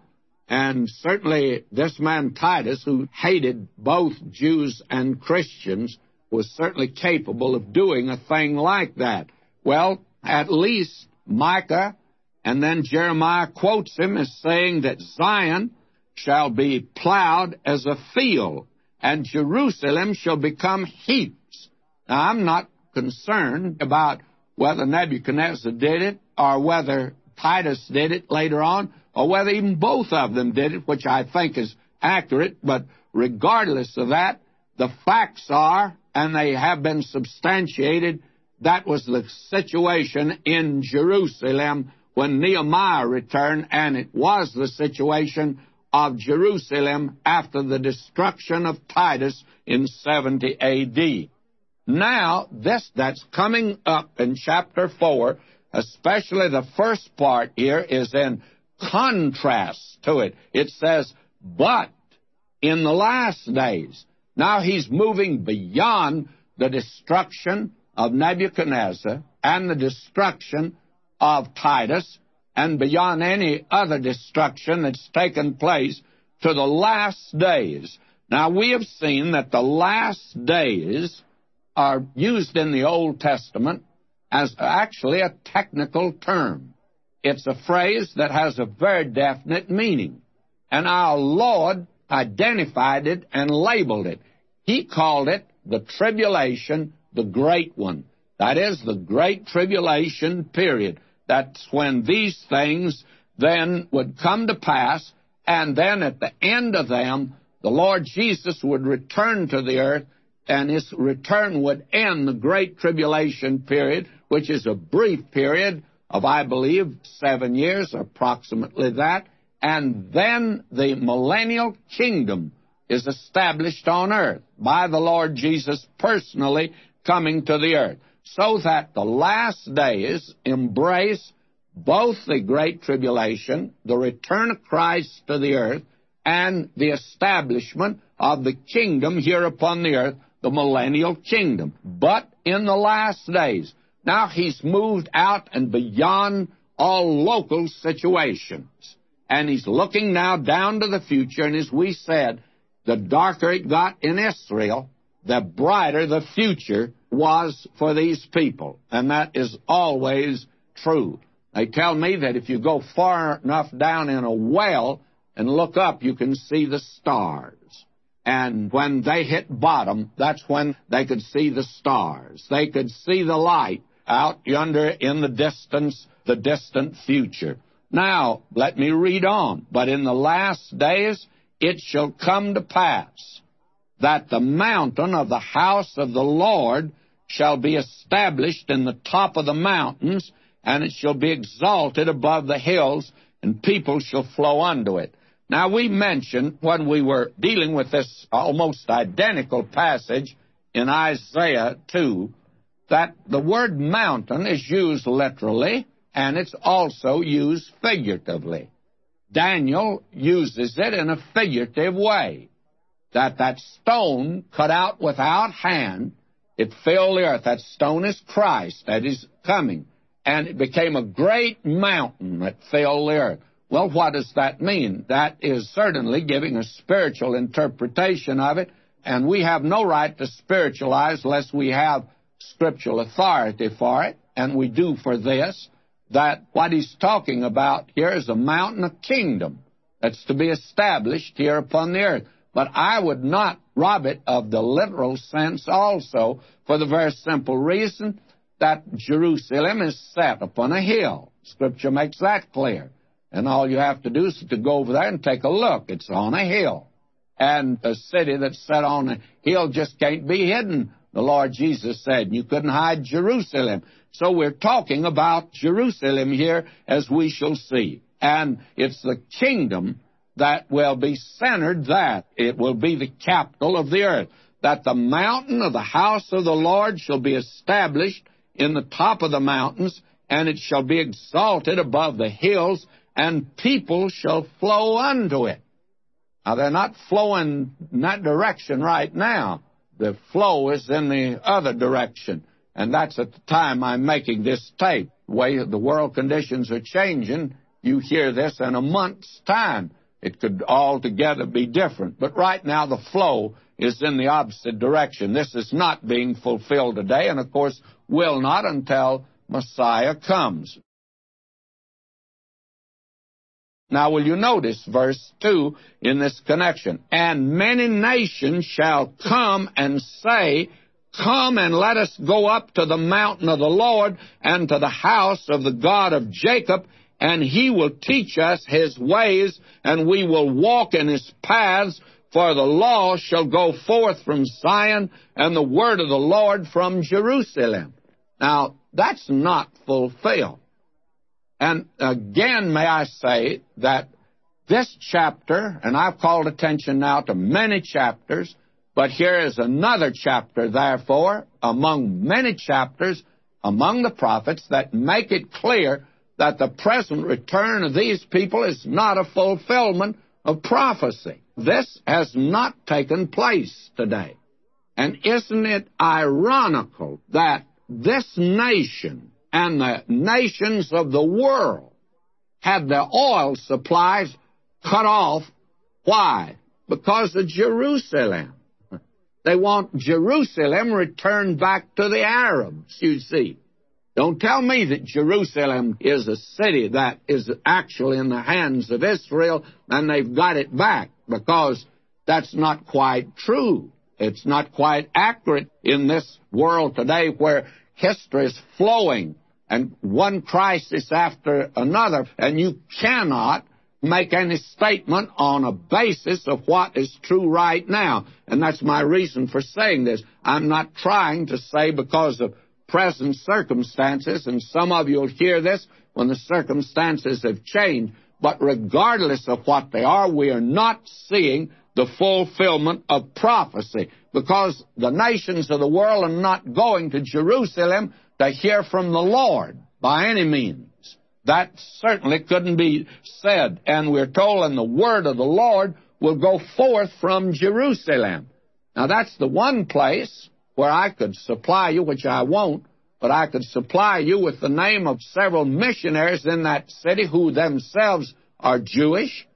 and certainly this man Titus, who hated both Jews and Christians, was certainly capable of doing a thing like that. Well, at least Micah and then Jeremiah quotes him as saying that Zion shall be plowed as a field, and Jerusalem shall become heaps. Now, I'm not concerned about whether Nebuchadnezzar did it or whether Titus did it later on, or whether even both of them did it, which I think is accurate, but regardless of that, the facts are, and they have been substantiated, that was the situation in Jerusalem when Nehemiah returned, and it was the situation of Jerusalem after the destruction of Titus in 70 AD. Now, this that's coming up in chapter 4 especially the first part here, is in contrast to it. It says, but in the last days. Now he's moving beyond the destruction of Nebuchadnezzar and the destruction of Titus and beyond any other destruction that's taken place to the last days. Now we have seen that the last days are used in the Old Testament as actually a technical term. It's a phrase that has a very definite meaning. And our Lord identified it and labeled it. He called it the tribulation, the great one. That is the great tribulation period. That's when these things then would come to pass, and then at the end of them, the Lord Jesus would return to the earth, and his return would end the great tribulation period, which is a brief period of, I believe, seven years, approximately that, and then the millennial kingdom is established on earth by the Lord Jesus personally coming to the earth, so that the last days embrace both the Great Tribulation, the return of Christ to the earth, and the establishment of the kingdom here upon the earth, the millennial kingdom. But in the last days, now he's moved out and beyond all local situations. And he's looking now down to the future, and as we said, the darker it got in Israel, the brighter the future was for these people. And that is always true. They tell me that if you go far enough down in a well and look up, you can see the stars. And when they hit bottom, that's when they could see the stars. They could see the light out yonder in the distance, the distant future. Now, let me read on. But in the last days it shall come to pass that the mountain of the house of the Lord shall be established in the top of the mountains, and it shall be exalted above the hills, and people shall flow unto it. Now, we mentioned when we were dealing with this almost identical passage in Isaiah 2 that the word mountain is used literally and it's also used figuratively. Daniel uses it in a figurative way. That that stone cut out without hand, it filled the earth. That stone is Christ that is coming. And it became a great mountain that filled the earth. Well, what does that mean? That is certainly giving a spiritual interpretation of it, and we have no right to spiritualize unless we have scriptural authority for it, and we do for this, that what he's talking about here is a mountain of kingdom that's to be established here upon the earth. But I would not rob it of the literal sense also, for the very simple reason that Jerusalem is set upon a hill. Scripture makes that clear. And all you have to do is to go over there and take a look. It's on a hill. And a city that's set on a hill just can't be hidden the Lord Jesus said. You couldn't hide Jerusalem. So we're talking about Jerusalem here, as we shall see. And it's the kingdom that will be centered that. It will be the capital of the earth. That the mountain of the house of the Lord shall be established in the top of the mountains, and it shall be exalted above the hills, and people shall flow unto it. Now, they're not flowing in that direction right now. The flow is in the other direction. And that's at the time I'm making this tape. The way the world conditions are changing, you hear this in a month's time. It could altogether be different. But right now, the flow is in the opposite direction. This is not being fulfilled today, and of course, will not until Messiah comes. Now, will you notice verse 2 in this connection? And many nations shall come and say, Come and let us go up to the mountain of the Lord and to the house of the God of Jacob, and he will teach us his ways, and we will walk in his paths. For the law shall go forth from Zion, and the word of the Lord from Jerusalem. Now, that's not fulfilled. And again, may I say that this chapter, and I've called attention now to many chapters, but here is another chapter, therefore, among many chapters among the prophets that make it clear that the present return of these people is not a fulfillment of prophecy. This has not taken place today. And isn't it ironical that this nation and the nations of the world had their oil supplies cut off. Why? Because of Jerusalem. They want Jerusalem returned back to the Arabs, you see. Don't tell me that Jerusalem is a city that is actually in the hands of Israel and they've got it back, because that's not quite true. It's not quite accurate in this world today where history is flowing and one crisis after another, and you cannot make any statement on a basis of what is true right now. And that's my reason for saying this. I'm not trying to say because of present circumstances, and some of you will hear this when the circumstances have changed, but regardless of what they are, we are not seeing the fulfillment of prophecy because the nations of the world are not going to Jerusalem to hear from the Lord by any means. That certainly couldn't be said. And we're told, and the word of the Lord will go forth from Jerusalem. Now, that's the one place where I could supply you, which I won't, but I could supply you with the name of several missionaries in that city who themselves are Jewish,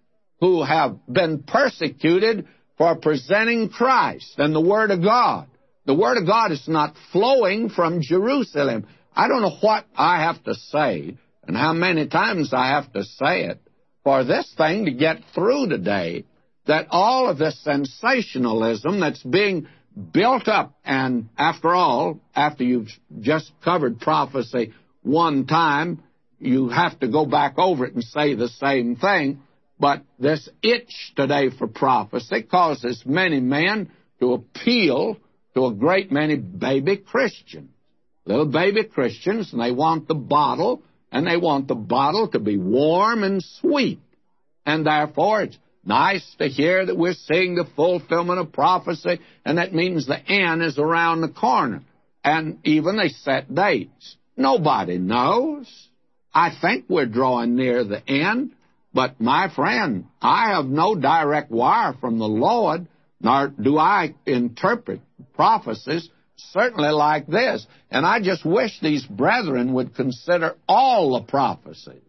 who have been persecuted for presenting Christ and the Word of God. The Word of God is not flowing from Jerusalem. I don't know what I have to say and how many times I have to say it for this thing to get through today that all of this sensationalism that's being built up, and after all, after you've just covered prophecy one time, you have to go back over it and say the same thing. But this itch today for prophecy causes many men to appeal to a great many baby Christians. Little baby Christians, and they want the bottle, and they want the bottle to be warm and sweet. And therefore, it's nice to hear that we're seeing the fulfillment of prophecy, and that means the end is around the corner. And even they set dates. Nobody knows. I think we're drawing near the end, but my friend, I have no direct wire from the Lord nor do I interpret prophecies certainly like this. And I just wish these brethren would consider all the prophecies.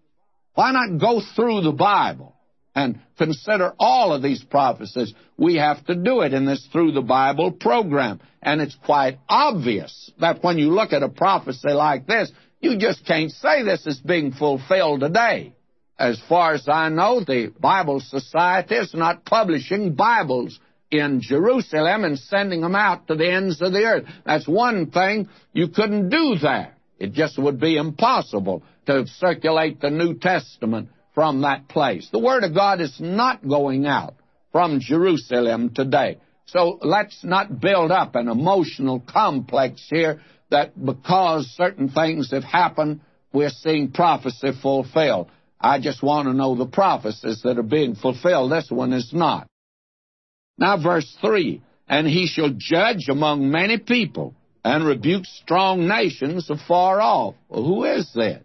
Why not go through the Bible and consider all of these prophecies? We have to do it in this Through the Bible program. And it's quite obvious that when you look at a prophecy like this, you just can't say this is being fulfilled today. As far as I know, the Bible Society is not publishing Bibles in Jerusalem and sending them out to the ends of the earth. That's one thing you couldn't do there. It just would be impossible to circulate the New Testament from that place. The Word of God is not going out from Jerusalem today. So let's not build up an emotional complex here that because certain things have happened, we're seeing prophecy fulfilled. I just want to know the prophecies that are being fulfilled. This one is not. Now, verse 3 And he shall judge among many people and rebuke strong nations afar off. Well, who is this?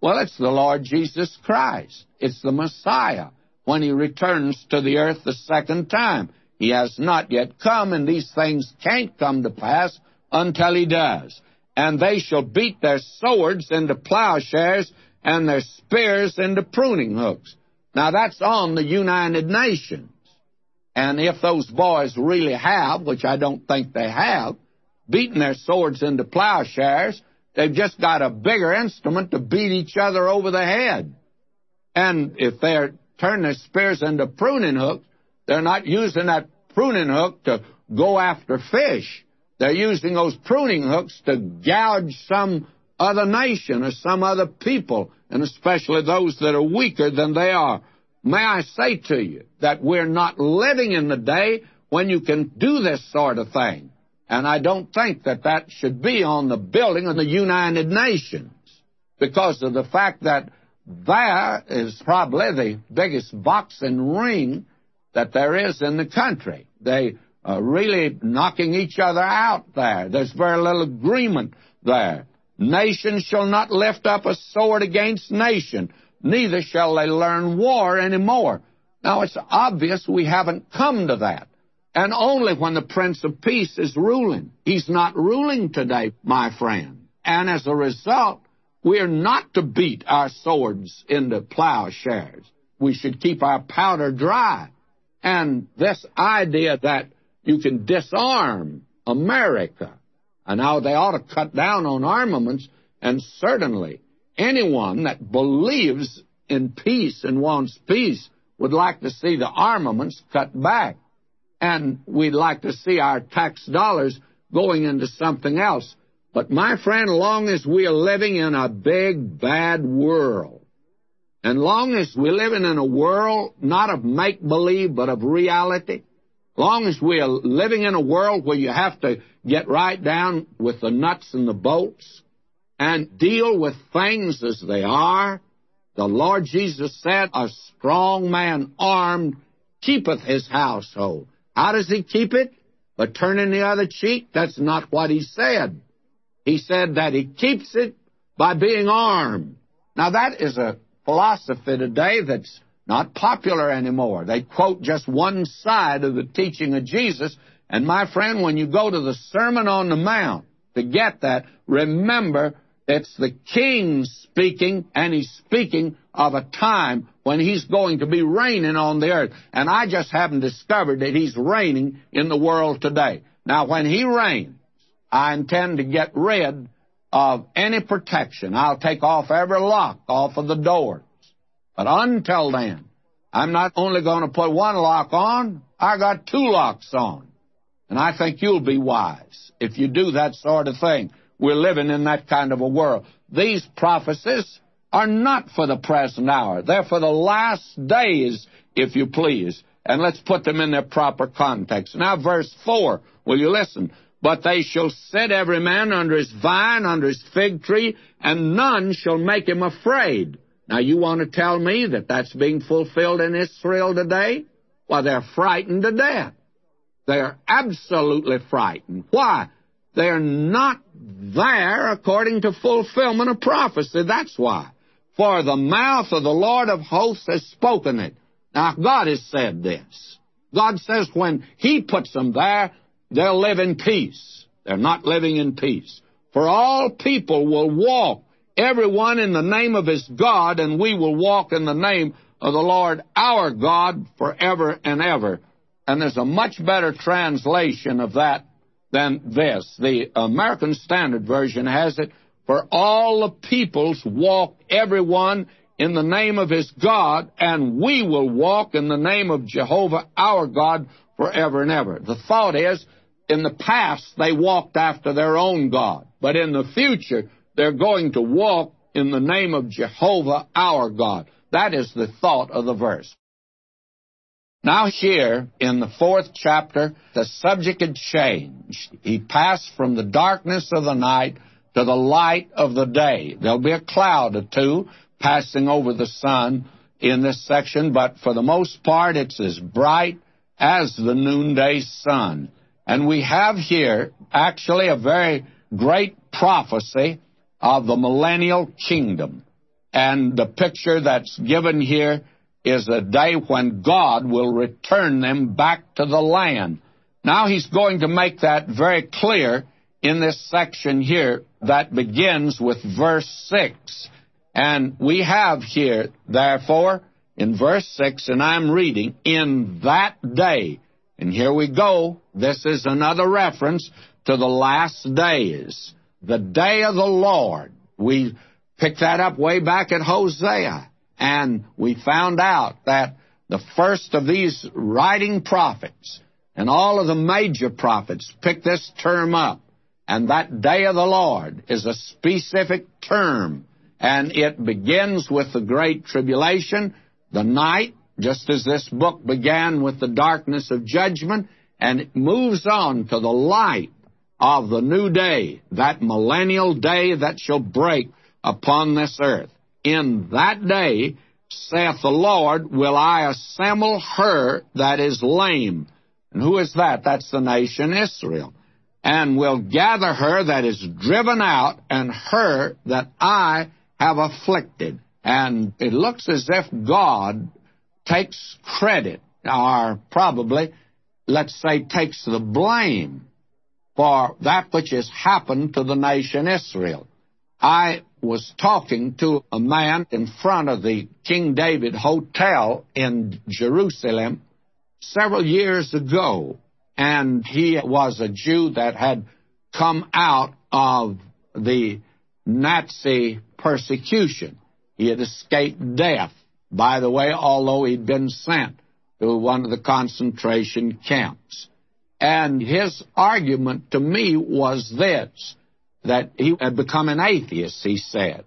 Well, it's the Lord Jesus Christ. It's the Messiah when he returns to the earth the second time. He has not yet come, and these things can't come to pass until he does. And they shall beat their swords into plowshares and their spears into pruning hooks. Now, that's on the United Nations. And if those boys really have, which I don't think they have, beaten their swords into plowshares, they've just got a bigger instrument to beat each other over the head. And if they're turning their spears into pruning hooks, they're not using that pruning hook to go after fish. They're using those pruning hooks to gouge some other nation or some other people, and especially those that are weaker than they are. May I say to you that we're not living in the day when you can do this sort of thing. And I don't think that that should be on the building of the United Nations because of the fact that there is probably the biggest boxing ring that there is in the country. They are really knocking each other out there. There's very little agreement there. Nation shall not lift up a sword against nation, neither shall they learn war any more. Now, it's obvious we haven't come to that. And only when the Prince of Peace is ruling. He's not ruling today, my friend. And as a result, we're not to beat our swords into plowshares. We should keep our powder dry. And this idea that you can disarm America, and now they ought to cut down on armaments, and certainly anyone that believes in peace and wants peace would like to see the armaments cut back. And we'd like to see our tax dollars going into something else. But my friend, long as we are living in a big, bad world, and long as we're living in a world not of make believe, but of reality, long as we are living in a world where you have to get right down with the nuts and the bolts and deal with things as they are, the Lord Jesus said, A strong man armed keepeth his household. How does he keep it? But turning the other cheek? That's not what he said. He said that he keeps it by being armed. Now, that is a philosophy today that's not popular anymore. They quote just one side of the teaching of Jesus. And my friend, when you go to the Sermon on the Mount to get that, remember it's the king speaking, and he's speaking of a time when he's going to be reigning on the earth. And I just haven't discovered that he's reigning in the world today. Now, when he reigns, I intend to get rid of any protection. I'll take off every lock off of the doors. But until then, I'm not only going to put one lock on, I got two locks on. And I think you'll be wise if you do that sort of thing. We're living in that kind of a world. These prophecies are not for the present hour. They're for the last days, if you please. And let's put them in their proper context. Now, verse 4, will you listen? But they shall set every man under his vine, under his fig tree, and none shall make him afraid. Now, you want to tell me that that's being fulfilled in Israel today? Well, they're frightened to death. They're absolutely frightened. Why? They're not there according to fulfillment of prophecy. That's why. For the mouth of the Lord of hosts has spoken it. Now, God has said this. God says when He puts them there, they'll live in peace. They're not living in peace. For all people will walk, everyone in the name of his God, and we will walk in the name of the Lord our God forever and ever. And there's a much better translation of that than this. The American Standard Version has it, for all the peoples walk everyone in the name of his God, and we will walk in the name of Jehovah our God forever and ever. The thought is, in the past, they walked after their own God. But in the future, they're going to walk in the name of Jehovah our God. That is the thought of the verse. Now, here in the fourth chapter, the subject had changed. He passed from the darkness of the night to the light of the day. There'll be a cloud or two passing over the sun in this section, but for the most part, it's as bright as the noonday sun. And we have here actually a very great prophecy of the millennial kingdom. And the picture that's given here is a day when God will return them back to the land. Now he's going to make that very clear in this section here that begins with verse 6. And we have here, therefore, in verse 6, and I'm reading, in that day. And here we go. This is another reference to the last days. The day of the Lord. We picked that up way back at Hosea. And we found out that the first of these writing prophets and all of the major prophets picked this term up. And that day of the Lord is a specific term. And it begins with the great tribulation, the night, just as this book began with the darkness of judgment, and it moves on to the light of the new day, that millennial day that shall break upon this earth. In that day, saith the Lord, will I assemble her that is lame. And who is that? That's the nation Israel. And will gather her that is driven out, and her that I have afflicted. And it looks as if God takes credit, or probably, let's say, takes the blame for that which has happened to the nation Israel. I was talking to a man in front of the King David Hotel in Jerusalem several years ago, and he was a Jew that had come out of the Nazi persecution. He had escaped death, by the way, although he'd been sent to one of the concentration camps. And his argument to me was this that he had become an atheist, he said.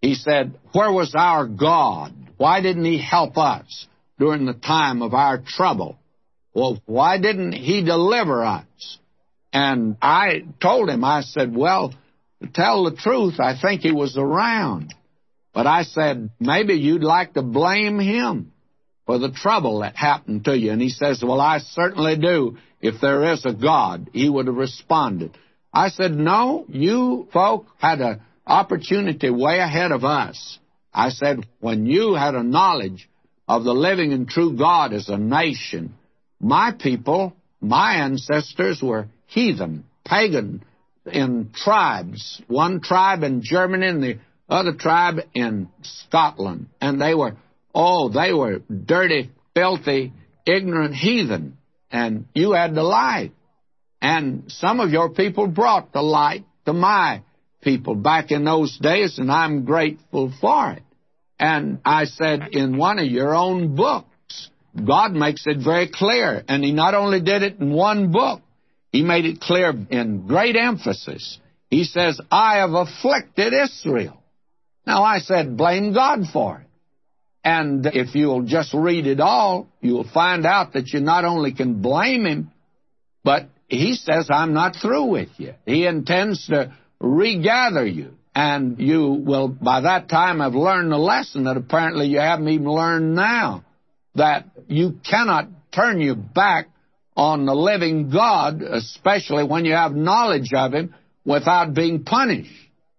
He said, Where was our God? Why didn't he help us during the time of our trouble? Well, why didn't he deliver us? And I told him, I said, Well, to tell the truth, I think he was around. But I said, maybe you'd like to blame him for the trouble that happened to you. And he says, Well, I certainly do. If there is a God, he would have responded. I said, No, you folk had an opportunity way ahead of us. I said, When you had a knowledge of the living and true God as a nation, my people, my ancestors were heathen, pagan, in tribes. One tribe in Germany and the other tribe in Scotland. And they were, oh, they were dirty, filthy, ignorant heathen. And you had the light. And some of your people brought the light to my people back in those days, and I'm grateful for it. And I said, in one of your own books, God makes it very clear. And He not only did it in one book, He made it clear in great emphasis. He says, I have afflicted Israel. Now I said, blame God for it. And if you'll just read it all, you'll find out that you not only can blame Him, but he says, I'm not through with you. He intends to regather you. And you will, by that time, have learned the lesson that apparently you haven't even learned now. That you cannot turn your back on the living God, especially when you have knowledge of Him, without being punished.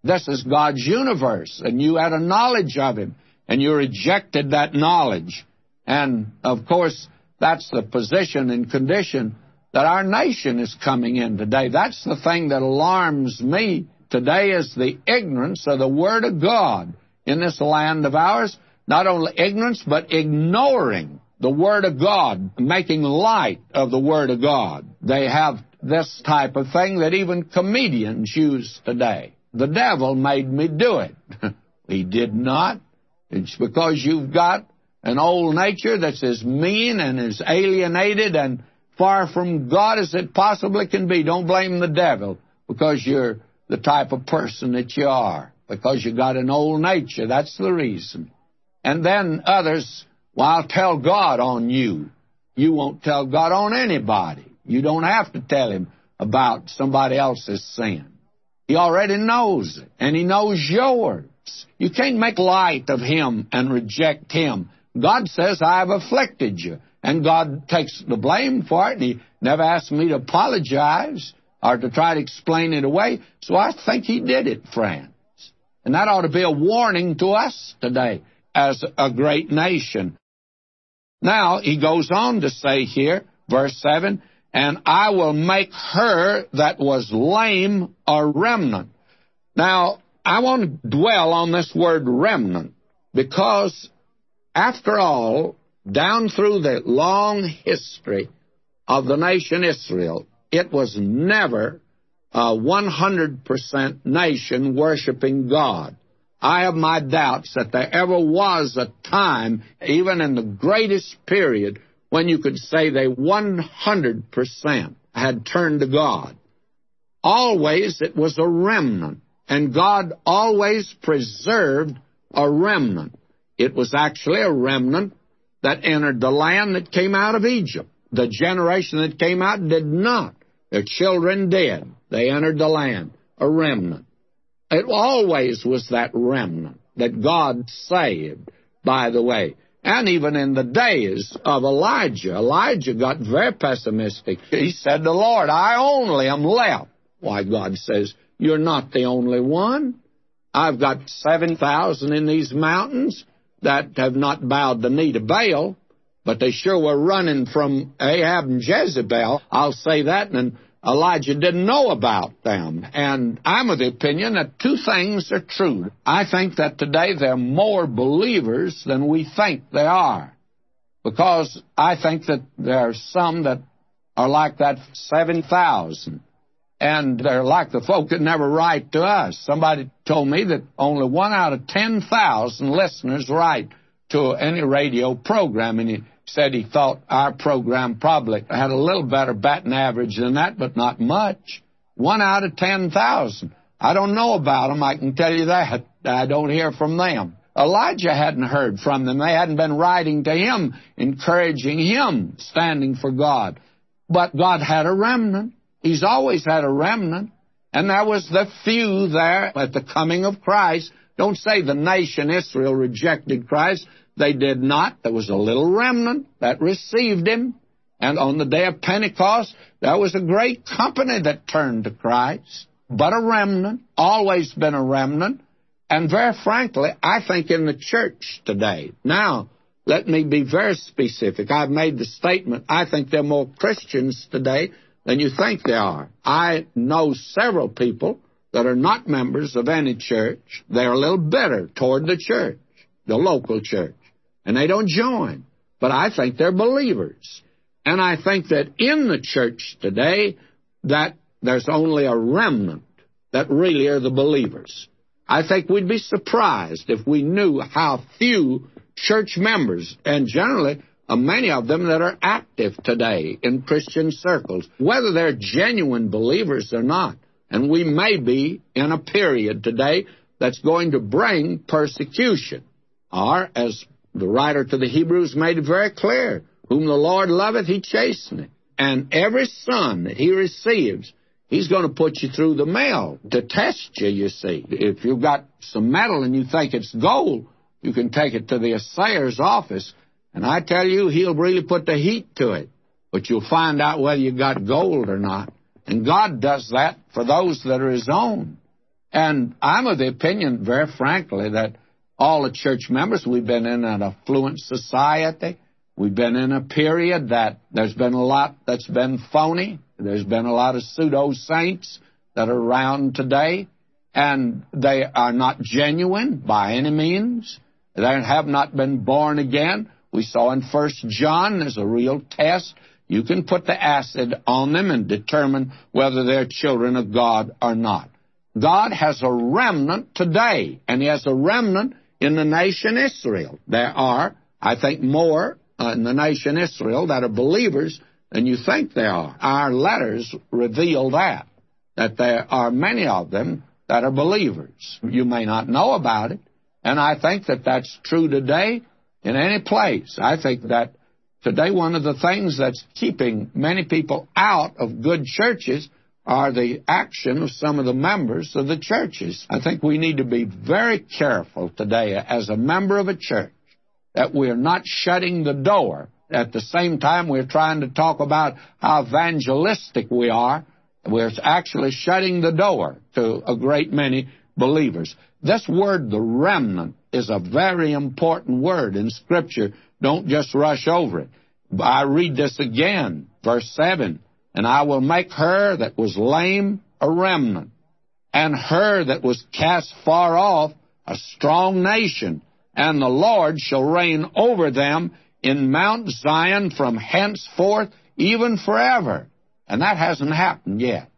This is God's universe, and you had a knowledge of Him, and you rejected that knowledge. And, of course, that's the position and condition that our nation is coming in today. That's the thing that alarms me today is the ignorance of the Word of God in this land of ours. Not only ignorance, but ignoring the Word of God, making light of the Word of God. They have this type of thing that even comedians use today. The devil made me do it. [LAUGHS] he did not. It's because you've got an old nature that's as mean and as alienated and far from God as it possibly can be. Don't blame the devil because you're the type of person that you are, because you've got an old nature. That's the reason. And then others, well, I'll tell God on you. You won't tell God on anybody. You don't have to tell Him about somebody else's sin. He already knows it, and He knows yours. You can't make light of Him and reject Him. God says, I have afflicted you. And God takes the blame for it, and He never asked me to apologize or to try to explain it away. So I think He did it, friends. And that ought to be a warning to us today as a great nation. Now, he goes on to say here, verse 7, and I will make her that was lame a remnant. Now, I want to dwell on this word remnant because, after all, down through the long history of the nation Israel, it was never a 100% nation worshiping God. I have my doubts that there ever was a time, even in the greatest period, when you could say they 100% had turned to God. Always it was a remnant, and God always preserved a remnant. It was actually a remnant that entered the land that came out of Egypt. The generation that came out did not. Their children did. They entered the land, a remnant. It always was that remnant that God saved, by the way. And even in the days of Elijah, Elijah got very pessimistic. He said the Lord, I only am left. Why, God says, You're not the only one. I've got 7,000 in these mountains that have not bowed the knee to Baal, but they sure were running from Ahab and Jezebel. I'll say that, and Elijah didn't know about them. And I'm of the opinion that two things are true. I think that today there are more believers than we think they are. Because I think that there are some that are like that 7,000. And they're like the folk that never write to us. Somebody told me that only one out of 10,000 listeners write to any radio program. And said he thought our program probably had a little better batting average than that, but not much. One out of 10,000. I don't know about them, I can tell you that. I don't hear from them. Elijah hadn't heard from them. They hadn't been writing to him, encouraging him, standing for God. But God had a remnant. He's always had a remnant. And there was the few there at the coming of Christ. Don't say the nation Israel rejected Christ. They did not. There was a little remnant that received him. And on the day of Pentecost, there was a great company that turned to Christ. But a remnant, always been a remnant. And very frankly, I think in the church today. Now, let me be very specific. I've made the statement, I think there are more Christians today than you think there are. I know several people that are not members of any church. They're a little bitter toward the church, the local church and they don't join. But I think they're believers. And I think that in the church today, that there's only a remnant that really are the believers. I think we'd be surprised if we knew how few church members, and generally uh, many of them that are active today in Christian circles, whether they're genuine believers or not. And we may be in a period today that's going to bring persecution, or as the writer to the Hebrews made it very clear whom the Lord loveth, he chasteneth. And every son that he receives, he's going to put you through the mail to test you, you see. If you've got some metal and you think it's gold, you can take it to the assayer's office, and I tell you, he'll really put the heat to it. But you'll find out whether you got gold or not. And God does that for those that are his own. And I'm of the opinion, very frankly, that all the church members. We've been in an affluent society. We've been in a period that there's been a lot that's been phony. There's been a lot of pseudo saints that are around today, and they are not genuine by any means. They have not been born again. We saw in First John there's a real test. You can put the acid on them and determine whether they're children of God or not. God has a remnant today, and He has a remnant in the nation Israel. There are, I think, more uh, in the nation Israel that are believers than you think there are. Our letters reveal that, that there are many of them that are believers. You may not know about it, and I think that that's true today in any place. I think that Today, one of the things that's keeping many people out of good churches are the action of some of the members of the churches. I think we need to be very careful today as a member of a church that we're not shutting the door. At the same time, we're trying to talk about how evangelistic we are. We're actually shutting the door to a great many believers. This word, the remnant, is a very important word in Scripture. Don't just rush over it. I read this again, verse 7. And I will make her that was lame a remnant, and her that was cast far off a strong nation, and the Lord shall reign over them in Mount Zion from henceforth, even forever. And that hasn't happened yet.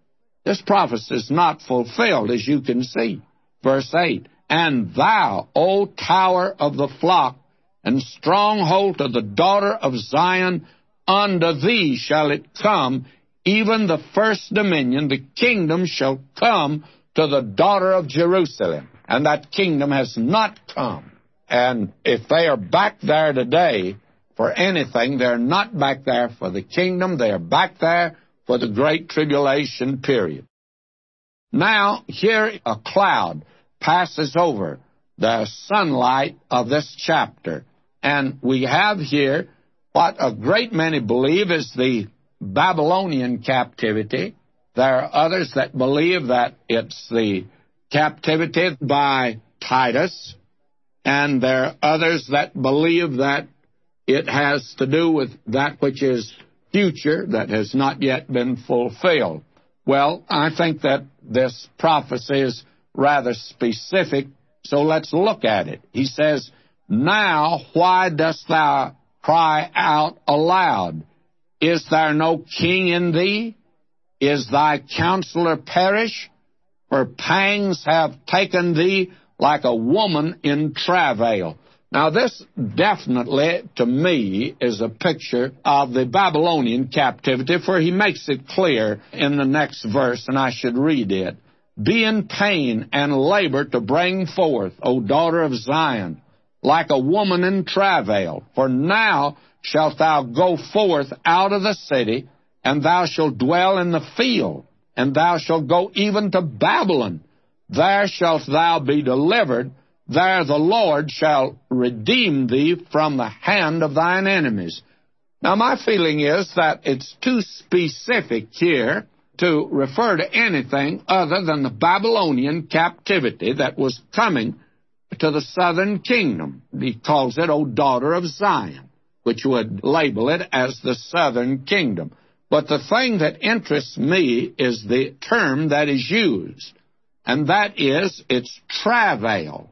This prophecy is not fulfilled, as you can see. Verse 8 And thou, O tower of the flock, and stronghold of the daughter of Zion, unto thee shall it come, even the first dominion, the kingdom shall come to the daughter of Jerusalem. And that kingdom has not come. And if they are back there today for anything, they're not back there for the kingdom, they are back there for the great tribulation period. Now, here a cloud passes over the sunlight of this chapter. And we have here what a great many believe is the Babylonian captivity. There are others that believe that it's the captivity by Titus, and there are others that believe that it has to do with that which is future that has not yet been fulfilled. Well, I think that this prophecy is rather specific, so let's look at it. He says, Now why dost thou cry out aloud? Is there no king in thee? Is thy counselor perish? For pangs have taken thee like a woman in travail. Now, this definitely, to me, is a picture of the Babylonian captivity, for he makes it clear in the next verse, and I should read it. Be in pain and labor to bring forth, O daughter of Zion, like a woman in travail. For now shalt thou go forth out of the city, and thou shalt dwell in the field, and thou shalt go even to Babylon. There shalt thou be delivered. There the Lord shall redeem thee from the hand of thine enemies. Now, my feeling is that it's too specific here to refer to anything other than the Babylonian captivity that was coming to the southern kingdom. He calls it, O daughter of Zion which would label it as the southern kingdom. But the thing that interests me is the term that is used, and that is its travail.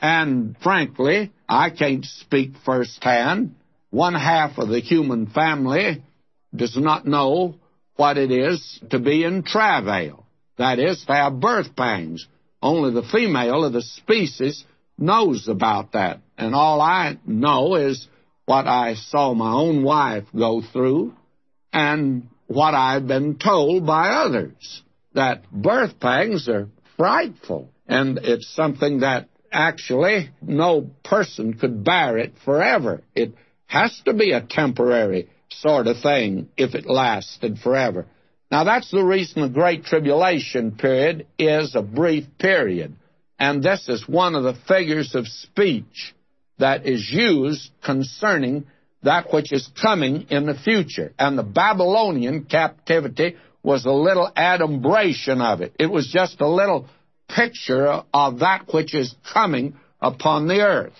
And frankly, I can't speak firsthand. One half of the human family does not know what it is to be in travail. That is, to have birth pangs. Only the female of the species knows about that. And all I know is what I saw my own wife go through and what I've been told by others that birth pangs are frightful and it's something that actually no person could bear it forever. It has to be a temporary sort of thing if it lasted forever. Now that's the reason the Great Tribulation period is a brief period. And this is one of the figures of speech that is used concerning that which is coming in the future. And the Babylonian captivity was a little adumbration of it. It was just a little picture of that which is coming upon the earth.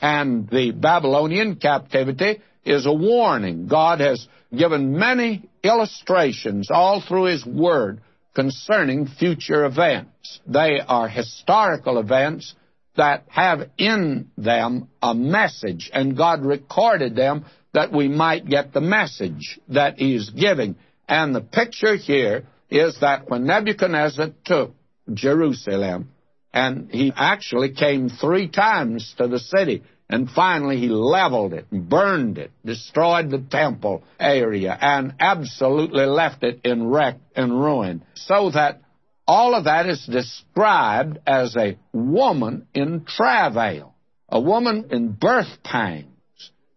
And the Babylonian captivity is a warning. God has given many illustrations all through His Word concerning future events. They are historical events that have in them a message, and God recorded them that we might get the message that He's giving. And the picture here is that when Nebuchadnezzar took Jerusalem, and he actually came three times to the city, and finally he leveled it, burned it, destroyed the temple area, and absolutely left it in wreck and ruin, so that all of that is described as a woman in travail, a woman in birth pangs.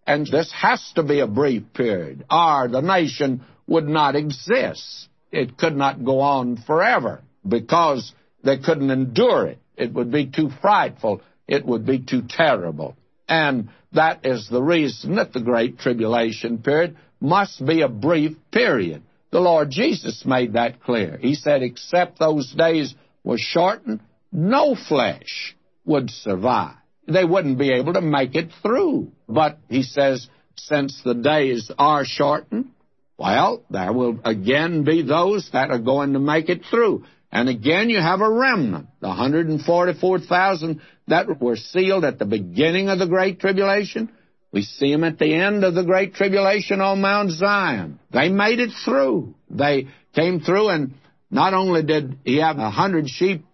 And this has to be a brief period, or the nation would not exist. It could not go on forever because they couldn't endure it. It would be too frightful. It would be too terrible. And that is the reason that the Great Tribulation period must be a brief period. The Lord Jesus made that clear. He said, except those days were shortened, no flesh would survive. They wouldn't be able to make it through. But he says, since the days are shortened, well, there will again be those that are going to make it through. And again, you have a remnant, the 144,000 that were sealed at the beginning of the Great Tribulation. We see them at the end of the Great Tribulation on Mount Zion. They made it through. They came through, and not only did he have a hundred sheep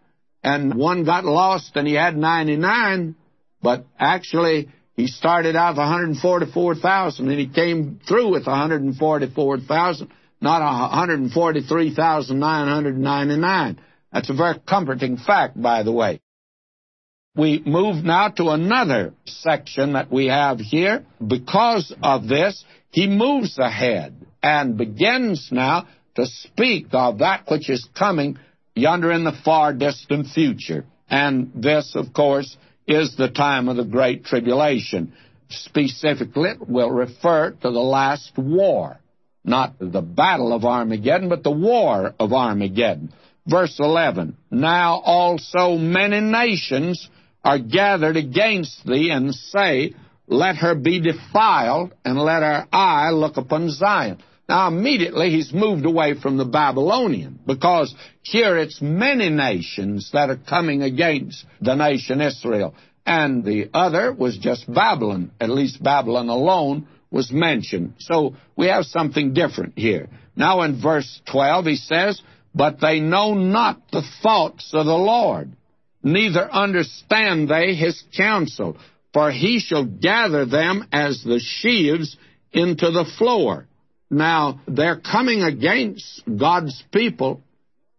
and one got lost and he had 99, but actually he started out with 144,000 and he came through with 144,000, not 143,999. That's a very comforting fact, by the way. We move now to another section that we have here. Because of this, he moves ahead and begins now to speak of that which is coming yonder in the far distant future. And this, of course, is the time of the Great Tribulation. Specifically, it will refer to the last war. Not the battle of Armageddon, but the war of Armageddon. Verse 11 Now also many nations are gathered against thee, and say, Let her be defiled, and let our eye look upon Zion. Now, immediately he's moved away from the Babylonian because here it's many nations that are coming against the nation Israel. And the other was just Babylon. At least Babylon alone was mentioned. So we have something different here. Now in verse 12 he says, But they know not the thoughts of the Lord, neither understand they his counsel, for he shall gather them as the sheaves into the floor. Now, they're coming against God's people,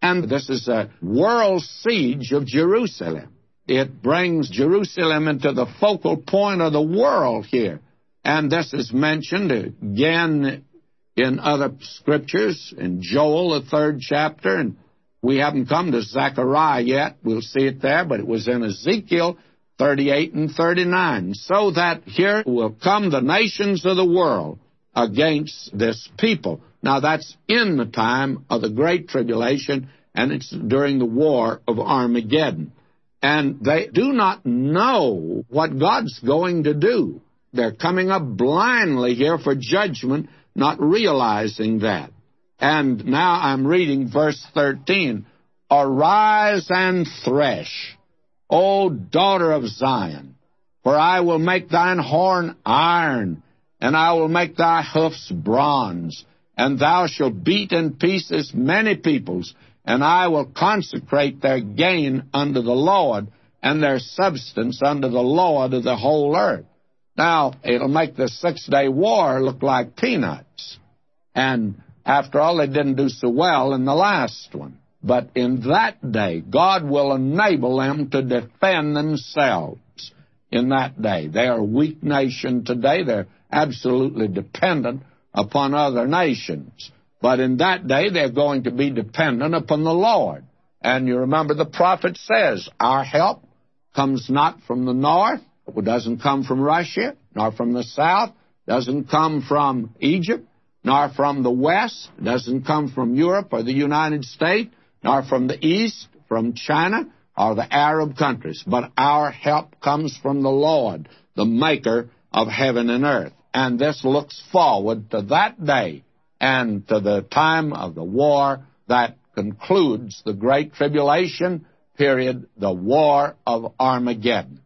and this is a world siege of Jerusalem. It brings Jerusalem into the focal point of the world here. And this is mentioned again in other scriptures, in Joel, the third chapter, and we haven't come to Zechariah yet. We'll see it there, but it was in Ezekiel 38 and 39. So that here will come the nations of the world against this people. Now, that's in the time of the Great Tribulation, and it's during the war of Armageddon. And they do not know what God's going to do. They're coming up blindly here for judgment, not realizing that. And now I'm reading verse 13. Arise and thresh, O daughter of Zion, for I will make thine horn iron and I will make thy hoofs bronze, and thou shalt beat in pieces many peoples, and I will consecrate their gain unto the Lord, and their substance unto the Lord of the whole earth. Now, it'll make the Six Day War look like peanuts. And after all, they didn't do so well in the last one. But in that day, God will enable them to defend themselves in that day. They are a weak nation today. They're absolutely dependent upon other nations. But in that day, they're going to be dependent upon the Lord. And you remember the prophet says, Our help comes not from the north, it doesn't come from Russia, nor from the south, doesn't come from Egypt, nor from the west, doesn't come from Europe or the United States, nor from the east, from China, or the Arab countries. But our help comes from the Lord, the maker of heaven and earth. And this looks forward to that day and to the time of the war that concludes the Great Tribulation period, the War of Armageddon.